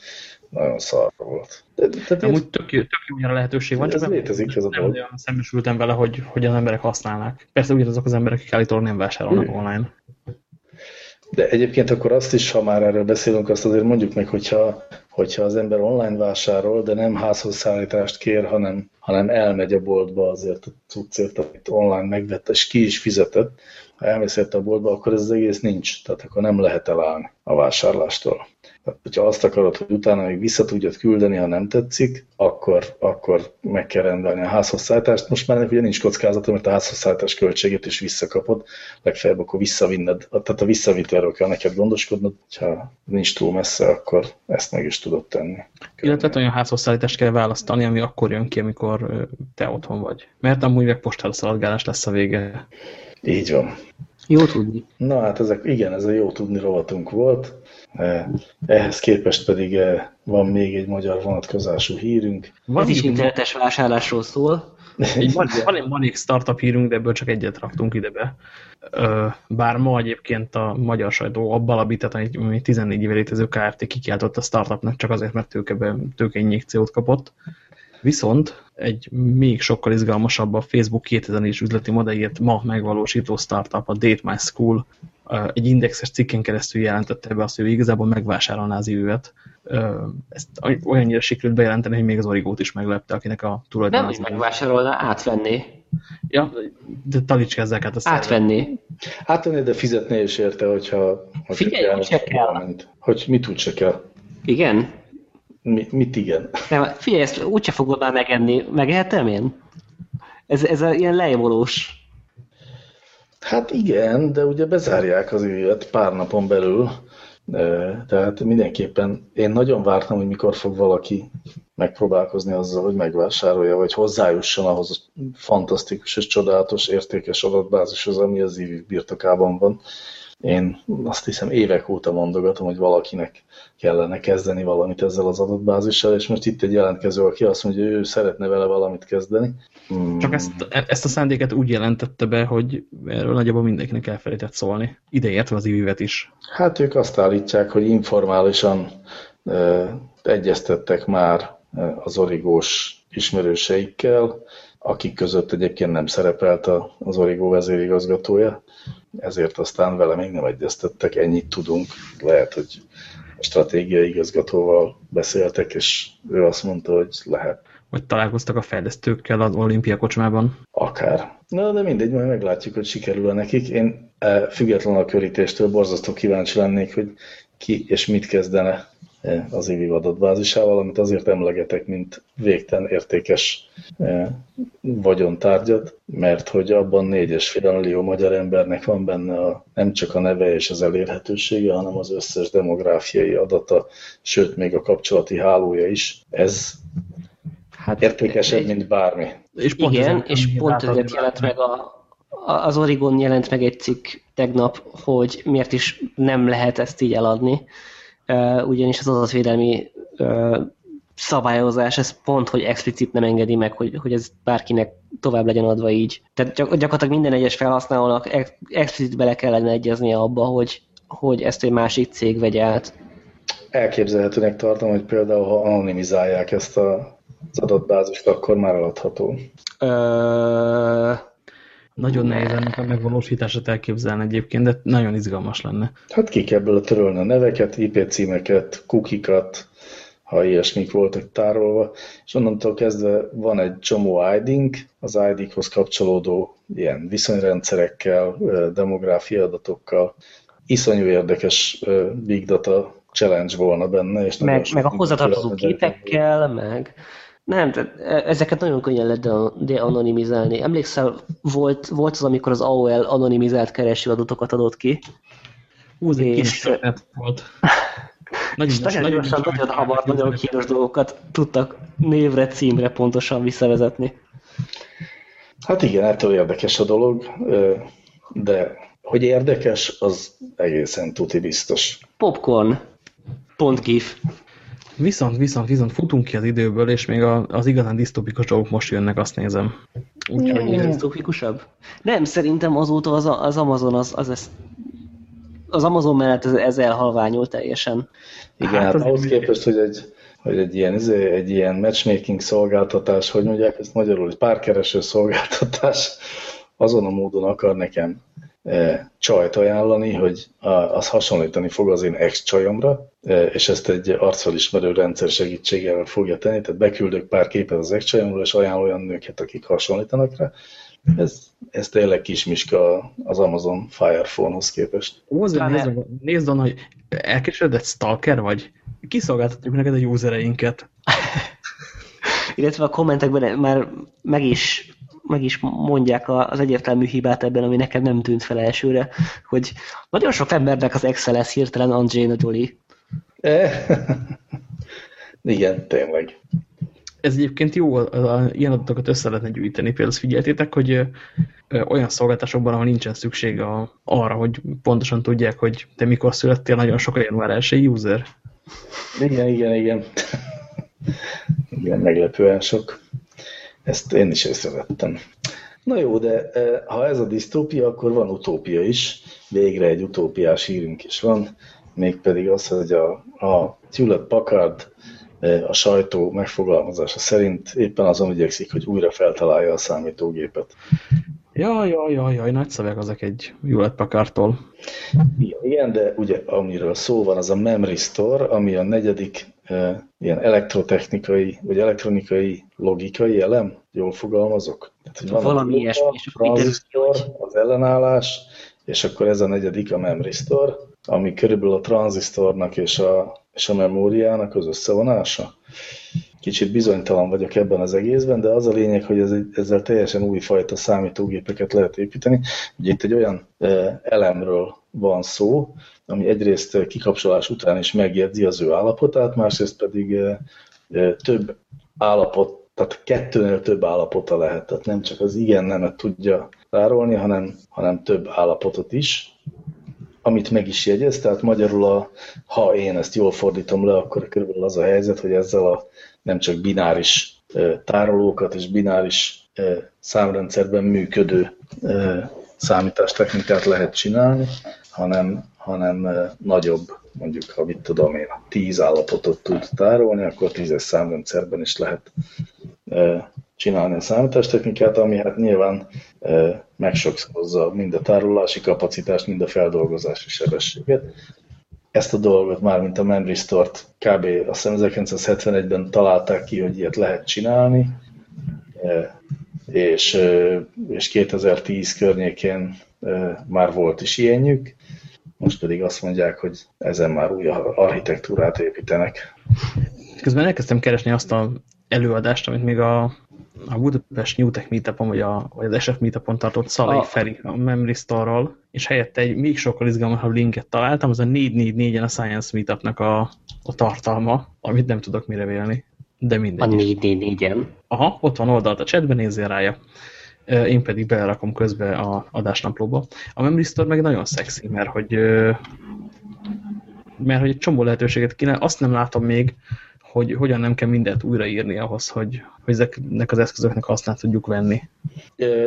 nagyon szar volt. De, de Amúgy tök, tök jó a lehetőség van, ez csak létezik, ez a nem olyan szembesültem vele, hogy, hogy az emberek használnák. Persze úgy azok az emberek, akik állítólag nem vásárolnak hmm. online. De egyébként akkor azt is, ha már erről beszélünk, azt azért mondjuk meg, hogyha, hogyha az ember online vásárol, de nem házhoz szállítást kér, hanem, hanem elmegy a boltba azért a cuccért, amit online megvett, és ki is fizetett, ha elmész a boltba, akkor ez az egész nincs, tehát akkor nem lehet elállni a vásárlástól. Tehát, hogyha azt akarod, hogy utána még vissza tudjad küldeni, ha nem tetszik, akkor, akkor meg kell rendelni a házhozszállítást. Most már ugye nincs kockázata, mert a házhozszállítás költségét is visszakapod, legfeljebb akkor visszavinned. Tehát a visszavitelről kell neked gondoskodnod, ha nincs túl messze, akkor ezt meg is tudod tenni. Illetve olyan házhozszállítást kell választani, ami akkor jön ki, amikor te otthon vagy. Mert amúgy meg postára szaladgálás lesz a vége. Így van. Jó tudni. Na hát ezek, igen, ez a jó tudni rovatunk volt. E, ehhez képest pedig e, van még egy magyar vonatkozású hírünk. Van ez is internetes vásárlásról szól. van, van, egy, van egy startup hírünk, de ebből csak egyet raktunk ide be. Bár ma egyébként a magyar sajtó abban alapított, hogy 14 éve létező KRT kikiáltott a startupnak csak azért, mert tőkebe, tőkeinjekciót kapott. Viszont egy még sokkal izgalmasabb a Facebook 2004-es üzleti modelljét ma megvalósító startup, a Date My School, egy indexes cikken keresztül jelentette be azt, hogy igazából megvásárolná az ívüvet. Ezt olyannyira sikerült bejelenteni, hogy még az origót is meglepte, akinek a tulajdon Nem, hogy megvásárolná, átvenni. Ja, de talicska át a Átvenni. Átvenni, de fizetné is érte, hogyha... hogyha Figyelj, hogy se kell. Hogy mit úgy se kell. Igen? Mi, mit igen? Nem, figyelj, ezt úgyse fogod már megenni. Megehetem én? Ez, ez a ilyen lejvolós. Hát igen, de ugye bezárják az ügyet pár napon belül, tehát mindenképpen én nagyon vártam, hogy mikor fog valaki megpróbálkozni azzal, hogy megvásárolja, vagy hozzájusson ahhoz a fantasztikus és csodálatos értékes adatbázishoz, ami az IV birtokában van. Én azt hiszem évek óta mondogatom, hogy valakinek kellene kezdeni valamit ezzel az adatbázissal, és most itt egy jelentkező, aki azt mondja, hogy ő szeretne vele valamit kezdeni. Hmm. Csak ezt, ezt a szándéket úgy jelentette be, hogy erről nagyjából mindenkinek elfelejtett szólni. Ideértve az ivivet is. Hát ők azt állítják, hogy informálisan e, egyeztettek már az origós ismerőseikkel, akik között egyébként nem szerepelt az origó vezérigazgatója, ezért aztán vele még nem egyeztettek, ennyit tudunk. Lehet, hogy a stratégiai igazgatóval beszéltek, és ő azt mondta, hogy lehet. Vagy találkoztak a fejlesztőkkel az olimpia kocsmában? Akár. Na, de mindegy, majd meglátjuk, hogy sikerül-e nekik. Én e, függetlenül a körítéstől borzasztó kíváncsi lennék, hogy ki és mit kezdene az IVI adatbázisával, amit azért emlegetek, mint végtelen értékes e, vagyontárgyat, mert hogy abban 4,5 millió magyar embernek van benne a, nem csak a neve és az elérhetősége, hanem az összes demográfiai adata, sőt, még a kapcsolati hálója is. Ez hát értékesebb, mint bármi. És pont Igen, és pont ezért jelent meg a, az Origon jelent meg egy cikk tegnap, hogy miért is nem lehet ezt így eladni, ugyanis az adatvédelmi szabályozás, ez pont, hogy explicit nem engedi meg, hogy, hogy ez bárkinek tovább legyen adva így. Tehát gyakorlatilag minden egyes felhasználónak explicit bele kellene egyeznie abba, hogy, hogy ezt egy másik cég vegye át. Elképzelhetőnek tartom, hogy például ha anonimizálják ezt a, az adatbázist, akkor már eladható. Ö... Nagyon nehéz ennek a megvalósítását elképzelni egyébként, de nagyon izgalmas lenne. Hát ki kell ebből törölni a neveket, IP címeket, kukikat, ha ilyesmik voltak tárolva, és onnantól kezdve van egy csomó ID-nk, az ID-hoz kapcsolódó ilyen viszonyrendszerekkel, demográfia adatokkal, iszonyú érdekes big data challenge volna benne. És meg, meg a hozzátartozó képekkel, meg nem, tehát ezeket nagyon könnyen lehet de-anonimizálni. Emlékszel, volt, volt az, amikor az AOL anonimizált kereső adatokat adott ki. Hú, ez egy kis volt. Nagyon, nagyon, nagyon, nagyon hamar, nagyon kínos dolgokat tudtak névre, címre pontosan visszavezetni. Hát igen, ettől érdekes a dolog, de hogy érdekes, az egészen tuti biztos. Popcorn. Pont gif. Viszont, viszont, viszont futunk ki az időből, és még az igazán disztópikus dolgok most jönnek, azt nézem. Úgyhogy... Disztópikusabb? Nem, szerintem azóta az, az Amazon az, az ezt az Amazon mellett ez, ez elhalványult teljesen. Igen, hát, hát ahhoz képest, hogy egy, hogy egy ilyen, izé, egy ilyen matchmaking szolgáltatás, hogy mondják ezt magyarul, egy párkereső szolgáltatás azon a módon akar nekem csajt ajánlani, hogy az hasonlítani fog az én ex-csajomra, e, és ezt egy arcfelismerő rendszer segítségével fogja tenni, tehát beküldök pár képet az ex-csajomról, és ajánl olyan nőket, akik hasonlítanak rá, ez, ez tényleg kismiska az Amazon Fire Phone-hoz képest. Nézd, nézd on, hogy elkeseredett stalker vagy? Kiszolgáltatjuk neked a usereinket. Illetve a kommentekben már meg is, meg is mondják az egyértelmű hibát ebben, ami nekem nem tűnt fel elsőre, hogy nagyon sok embernek az Excel lesz hirtelen Angelina Jolie. Igen, tényleg ez egyébként jó, ilyen adatokat össze lehetne gyűjteni. Például figyeltétek, hogy olyan szolgáltatásokban, ahol nincsen szükség a, arra, hogy pontosan tudják, hogy te mikor születtél, nagyon sok január 1 user. Igen, igen, igen. igen, meglepően sok. Ezt én is észrevettem. Na jó, de ha ez a disztópia, akkor van utópia is. Végre egy utópiás hírünk is van, mégpedig az, hogy a, a Hewlett Packard a sajtó megfogalmazása szerint éppen azon igyekszik, hogy újra feltalálja a számítógépet. Jaj, jaj, jaj, jaj, nagy szöveg azok egy Hewlett Packardtól. Igen, de ugye amiről szó van, az a Memory Store, ami a negyedik e, ilyen elektrotechnikai, vagy elektronikai logikai elem, jól fogalmazok? Tehát, hogy van Valami ilyesmi. A tranzistor, az ellenállás, és akkor ez a negyedik a Memory Store, ami körülbelül a tranzisztornak és a, és a memóriának az összevonása. Kicsit bizonytalan vagyok ebben az egészben, de az a lényeg, hogy ez, ezzel teljesen újfajta számítógépeket lehet építeni. Ugye itt egy olyan elemről van szó, ami egyrészt kikapcsolás után is megjegyzi az ő állapotát, másrészt pedig több állapot, tehát kettőnél több állapota lehet, tehát nem csak az igen nemet tudja tárolni, hanem, hanem több állapotot is amit meg is jegyez, tehát magyarul, a, ha én ezt jól fordítom le, akkor körülbelül az a helyzet, hogy ezzel a nem csak bináris tárolókat és bináris számrendszerben működő számítástechnikát lehet csinálni, hanem, hanem nagyobb, mondjuk, ha mit tudom én, tíz állapotot tud tárolni, akkor tízes számrendszerben is lehet csinálni a számítástechnikát, ami hát nyilván megsokszorozza mind a tárolási kapacitást, mind a feldolgozási sebességet. Ezt a dolgot már, mint a Memory Store-t kb. azt 1971-ben találták ki, hogy ilyet lehet csinálni, e, és, e, és 2010 környékén e, már volt is ilyenjük, most pedig azt mondják, hogy ezen már új architektúrát építenek. Közben elkezdtem keresni azt a előadást, amit még a a Budapest New Tech Meetupon, vagy, a, vagy az SF Meetupon tartott Szalai a... Feri a Memory Store-ról, és helyette egy még sokkal izgalmasabb linket találtam, az a 444-en a Science Meetupnak a, a tartalma, amit nem tudok mire vélni. De mindegy. A 444-en? Aha, ott van oldalt a chatben, nézzél rája. Én pedig belerakom közbe a adásnaplóba. A Memory Store meg nagyon szexi, mert hogy mert hogy egy csomó lehetőséget kéne, azt nem látom még, hogy hogyan nem kell mindent újraírni ahhoz, hogy, hogy ezeknek az eszközöknek hasznát tudjuk venni.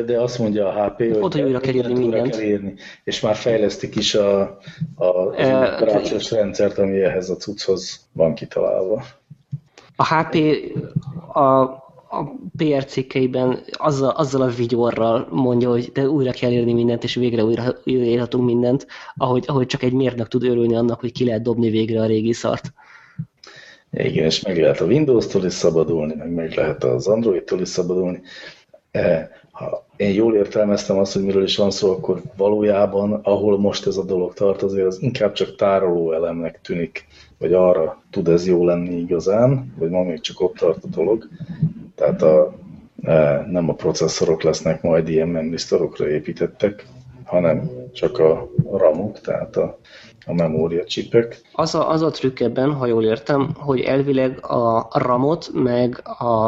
De azt mondja a HP, hogy, Ott, hogy újra kell írni mindent. Kell írni, és már fejlesztik is a, a, az e, operációs rendszert, ami ehhez a cucchoz van kitalálva. A HP a, a PR cikkeiben azzal, azzal a vigyorral mondja, hogy de újra kell írni mindent, és végre újra, újra írhatunk mindent, ahogy, ahogy csak egy mérnök tud örülni annak, hogy ki lehet dobni végre a régi szart. Igen, és meg lehet a Windows-tól is szabadulni, meg meg lehet az Android-tól is szabadulni. E, ha én jól értelmeztem azt, hogy miről is van szó, akkor valójában, ahol most ez a dolog tart, azért az inkább csak tároló elemnek tűnik, vagy arra tud ez jó lenni igazán, vagy ma még csak ott tart a dolog. Tehát a, e, nem a processzorok lesznek majd ilyen memrisztorokra építettek, hanem csak a ramok, tehát a a memóriacsipek. Az a, az a trükk ebben, ha jól értem, hogy elvileg a ramot meg a,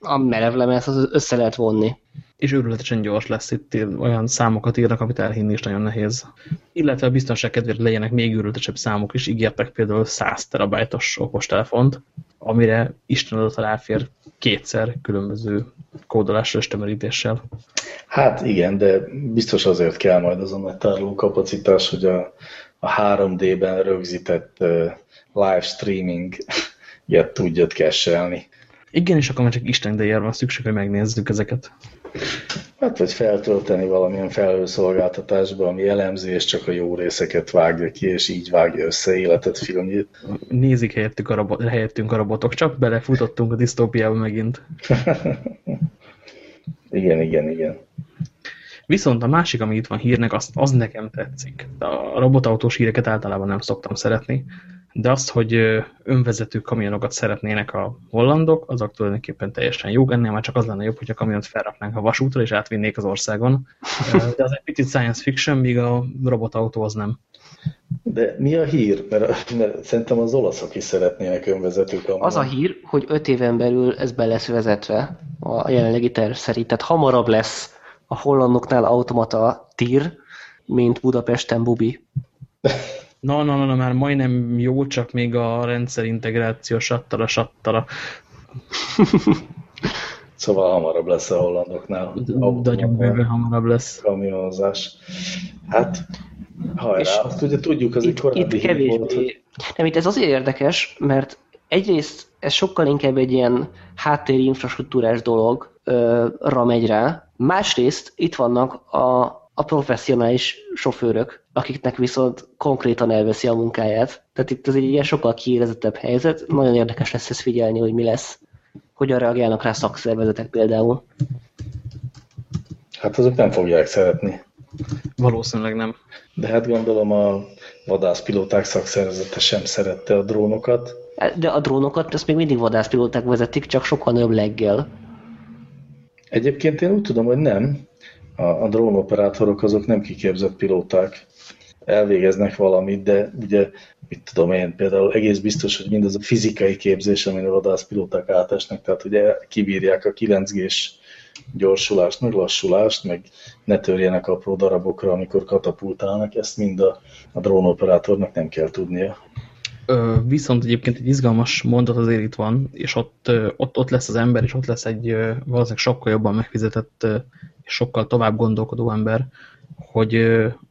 a merevlemez az össze lehet vonni. És őrületesen gyors lesz itt, olyan számokat írnak, amit elhinni is nagyon nehéz. Illetve a biztonság kedvéért legyenek még őrületesebb számok is, ígértek például 100 terabájtos okostelefont, amire Isten adat ráfér kétszer különböző kódolással és tömörítéssel. Hát igen, de biztos azért kell majd az a nagy tároló kapacitás, hogy a a 3D-ben rögzített uh, live streaming ilyet tudjad kesselni. Igen, és akkor már csak Isten idejére van szükség, hogy megnézzük ezeket. Hát, vagy feltölteni valamilyen felhőszolgáltatásba, ami elemzi, és csak a jó részeket vágja ki, és így vágja össze életet filmjét. Nézik helyettük a robot, helyettünk a robotok, csak belefutottunk a disztópiába megint. igen, igen, igen. Viszont a másik, ami itt van hírnek, az, az nekem tetszik. A robotautós híreket általában nem szoktam szeretni, de azt, hogy önvezető kamionokat szeretnének a hollandok, azok tulajdonképpen teljesen jó. Ennél már csak az lenne jobb, hogy a kamiont felraknánk a vasútra, és átvinnék az országon. De az egy picit science fiction, míg a robotautó az nem. De mi a hír? Mert, mert szerintem az olaszok is szeretnének önvezető kamiont. Az a hír, hogy öt éven belül ez be lesz vezetve a jelenlegi terv szerint. Tehát hamarabb lesz a hollandoknál automata tír, mint Budapesten bubi. Na, na, na, na, már majdnem jó, csak még a rendszer integráció sattara, sattara. szóval hamarabb lesz a hollandoknál. Nagyon bőven hamarabb lesz. Kamionozás. Hát, hajrá, És azt ugye tudjuk, az itt, egy itt kevésbé, volt, hogy... Nem, itt ez azért érdekes, mert egyrészt ez sokkal inkább egy ilyen háttéri infrastruktúrás dologra megy rá. Másrészt itt vannak a, a professzionális sofőrök, akiknek viszont konkrétan elveszi a munkáját. Tehát itt ez egy ilyen sokkal kiérezettebb helyzet. Nagyon érdekes lesz ezt figyelni, hogy mi lesz. Hogyan reagálnak rá szakszervezetek például. Hát azok nem fogják szeretni. Valószínűleg nem. De hát gondolom a vadászpilóták szakszervezete sem szerette a drónokat. De a drónokat ezt még mindig vadászpilóták vezetik, csak sokkal nagyobb leggel. Egyébként én úgy tudom, hogy nem. A, a drónoperátorok azok nem kiképzett pilóták. Elvégeznek valamit, de ugye, mit tudom én, például egész biztos, hogy mindaz a fizikai képzés, amin a vadászpilóták átesnek, tehát ugye kibírják a 9G-s gyorsulást, meg lassulást, meg ne törjenek apró darabokra, amikor katapultálnak, ezt mind a, a drónoperátornak nem kell tudnia. Viszont egyébként egy izgalmas mondat azért itt van, és ott, ott, ott lesz az ember, és ott lesz egy valószínűleg sokkal jobban megfizetett és sokkal tovább gondolkodó ember, hogy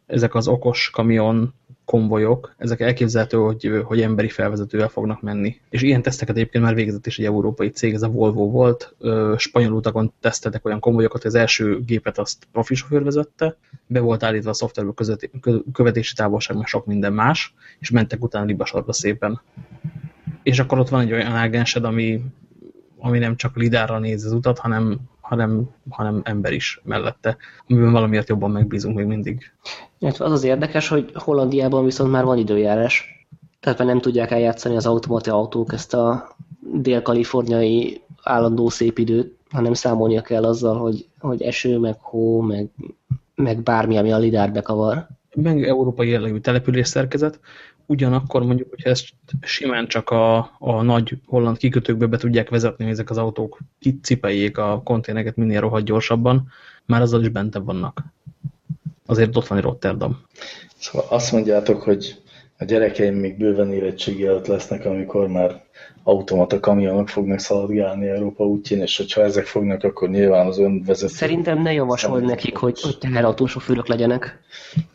ezek az okos kamion konvojok, ezek elképzelhető, hogy, hogy emberi felvezetővel fognak menni. És ilyen teszteket egyébként már végzett is egy európai cég, ez a Volvo volt. Spanyol utakon teszteltek olyan konvojokat, az első gépet azt profi sofőr vezette, be volt állítva a szoftverből követési távolság, meg sok minden más, és mentek utána libasorba szépen. És akkor ott van egy olyan ágensed, ami, ami nem csak lidárra néz az utat, hanem hanem, hanem ember is mellette, amiben valamiért jobban megbízunk még mindig. Az az érdekes, hogy Hollandiában viszont már van időjárás, tehát nem tudják eljátszani az automata autók ezt a dél-kaliforniai állandó szép időt, hanem számolnia kell azzal, hogy, hogy eső, meg hó, meg, meg bármi, ami a lidár bekavar. Meg európai jellegű település szerkezet, ugyanakkor mondjuk, hogyha ezt simán csak a, a nagy holland kikötőkbe be tudják vezetni, ezek az autók kicipeljék a konténereket minél rohadt gyorsabban, már azzal is bente vannak. Azért ott van Rotterdam. Szóval azt mondjátok, hogy a gyerekeim még bőven érettségi előtt lesznek, amikor már automata kamionok fognak szaladgálni Európa útján, és hogyha ezek fognak, akkor nyilván az önvezető... Szerintem ne javasold nekik, hogy, hogy teherautósofőrök legyenek.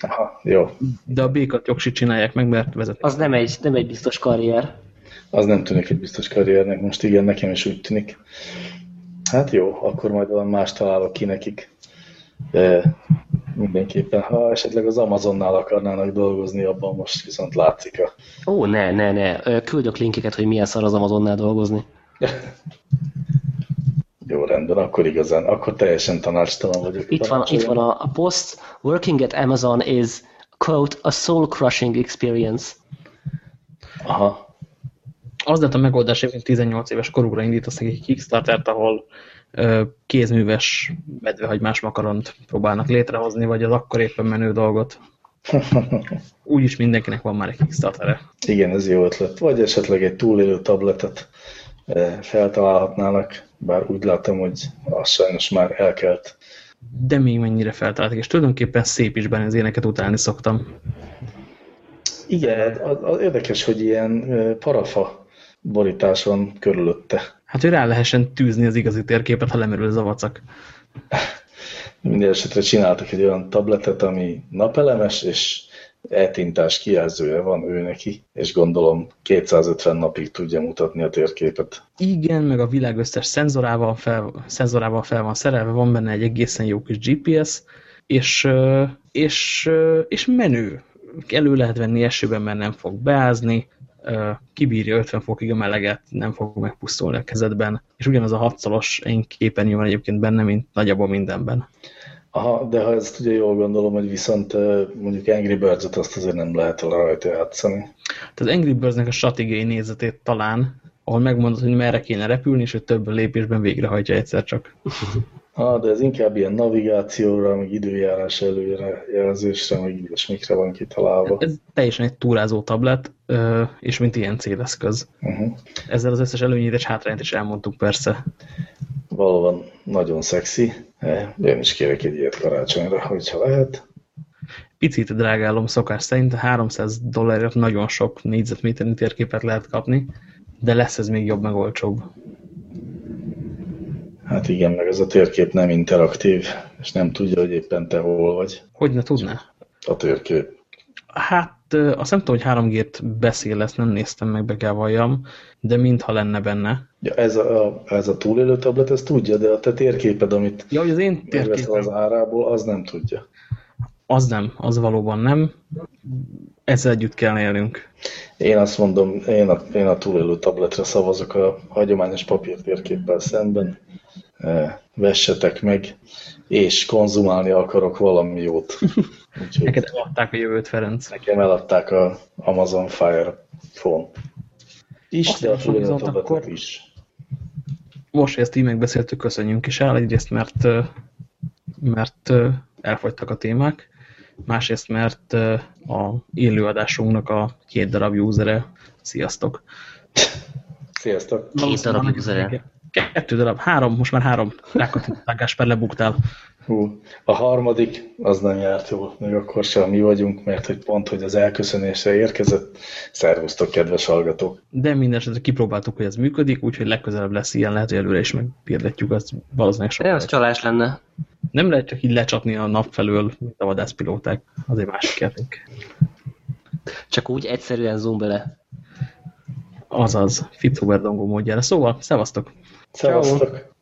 Aha, jó. De a békat jogsit csinálják meg, mert vezetik. Az nem egy, nem egy biztos karrier. Az nem tűnik egy biztos karriernek, most igen, nekem is úgy tűnik. Hát jó, akkor majd valami más találok ki nekik. De mindenképpen, ha esetleg az Amazonnál akarnának dolgozni, abban most viszont látszik a... Ó, ne, ne, ne. Küldök linkeket, hogy milyen szar az Amazonnál dolgozni. Jó, rendben, akkor igazán, akkor teljesen tanácstalan vagyok. Itt van, itt van a, a post. Working at Amazon is, quote, a soul-crushing experience. Aha. Az lett a megoldás, hogy 18 éves korukra indítasz egy Kickstartert, ahol kézműves medvehagymás makaront próbálnak létrehozni, vagy az akkor éppen menő dolgot. Úgyis mindenkinek van már egy Kickstartere. Igen, ez jó ötlet. Vagy esetleg egy túlélő tabletet feltalálhatnának, bár úgy látom, hogy az sajnos már elkelt. De még mennyire feltaláltak, és tulajdonképpen szép is benne, az éneket utálni szoktam. Igen, az, az érdekes, hogy ilyen parafa borítás van körülötte. Hát, hogy rá lehessen tűzni az igazi térképet, ha lemerül ez a vacak. Minden esetre csináltak egy olyan tabletet, ami napelemes, és eltintás kijelzője van ő neki, és gondolom 250 napig tudja mutatni a térképet. Igen, meg a világ összes szenzorával fel, szenzorával fel van szerelve, van benne egy egészen jó kis GPS, és, és, és menő. Elő lehet venni esőben, mert nem fog beázni, kibírja 50 fokig a meleget, nem fog megpusztulni a kezedben, és ugyanaz a hatszalos én képernyő van egyébként benne, mint nagyjából mindenben. Aha, de ha ezt ugye jól gondolom, hogy viszont mondjuk Angry Birds-et azt azért nem lehet rajta játszani. Tehát Angry Birds-nek a stratégiai nézetét talán, ahol megmondod, hogy merre kéne repülni, és hogy több lépésben végrehajtja egyszer csak. Ah, de ez inkább ilyen navigációra, meg időjárás előjelzésre, meg ilyesmikre van kitalálva. Ez teljesen egy túrázó tablet, és mint ilyen céleszköz. Uh -huh. Ezzel az összes előnyét és hátrányt is elmondtuk persze. Valóban nagyon szexi. Én is kérek egy ilyet karácsonyra, hogyha lehet. Picit drágálom szokás szerint, 300 dollárért nagyon sok négyzetméternyi térképet lehet kapni, de lesz ez még jobb, meg olcsóbb. Hát igen, meg ez a térkép nem interaktív, és nem tudja, hogy éppen te hol vagy. Hogy ne tudná? A térkép. Hát azt nem tudom, hogy 3G-t beszél, ezt nem néztem meg, be kell valljam, de mintha lenne benne. Ja, ez a, ez a túlélő tablet, ez tudja, de a te térképed, amit ja, hogy az én térképem az árából, az nem tudja. Az nem, az valóban nem. Ezzel együtt kell élnünk. Én azt mondom, én a, én a túlélő tabletre szavazok a hagyományos papírtérképpel szemben. E, vessetek meg, és konzumálni akarok valami jót. Úgyhogy Neked eladták a jövőt, Ferenc. Nekem eladták a Amazon Fire Phone. Is, Azt a túlélő akkor... is. Most, hogy ezt így megbeszéltük, köszönjünk is el. Egyrészt, mert, mert elfogytak a témák másrészt mert a élőadásunknak a két darab usere, sziasztok! Sziasztok! Két darab usere. Kettő darab, három, most már három rákattintágás per lebuktál. Hú, a harmadik az nem járt jól, még akkor sem mi vagyunk, mert hogy pont, hogy az elköszönésre érkezett. Szervusztok, kedves hallgatók! De minden esetre kipróbáltuk, hogy ez működik, úgyhogy legközelebb lesz ilyen, lehet, hogy előre is megpirdetjük, az valószínűleg sokkal. De az csalás lenne. Nem lehet csak így lecsapni a nap felől, mint a vadászpilóták. Az egy másik játék. Csak úgy egyszerűen zoom bele. Azaz, Fitzover dongó módjára. Szóval, szevasztok! Szevasztok!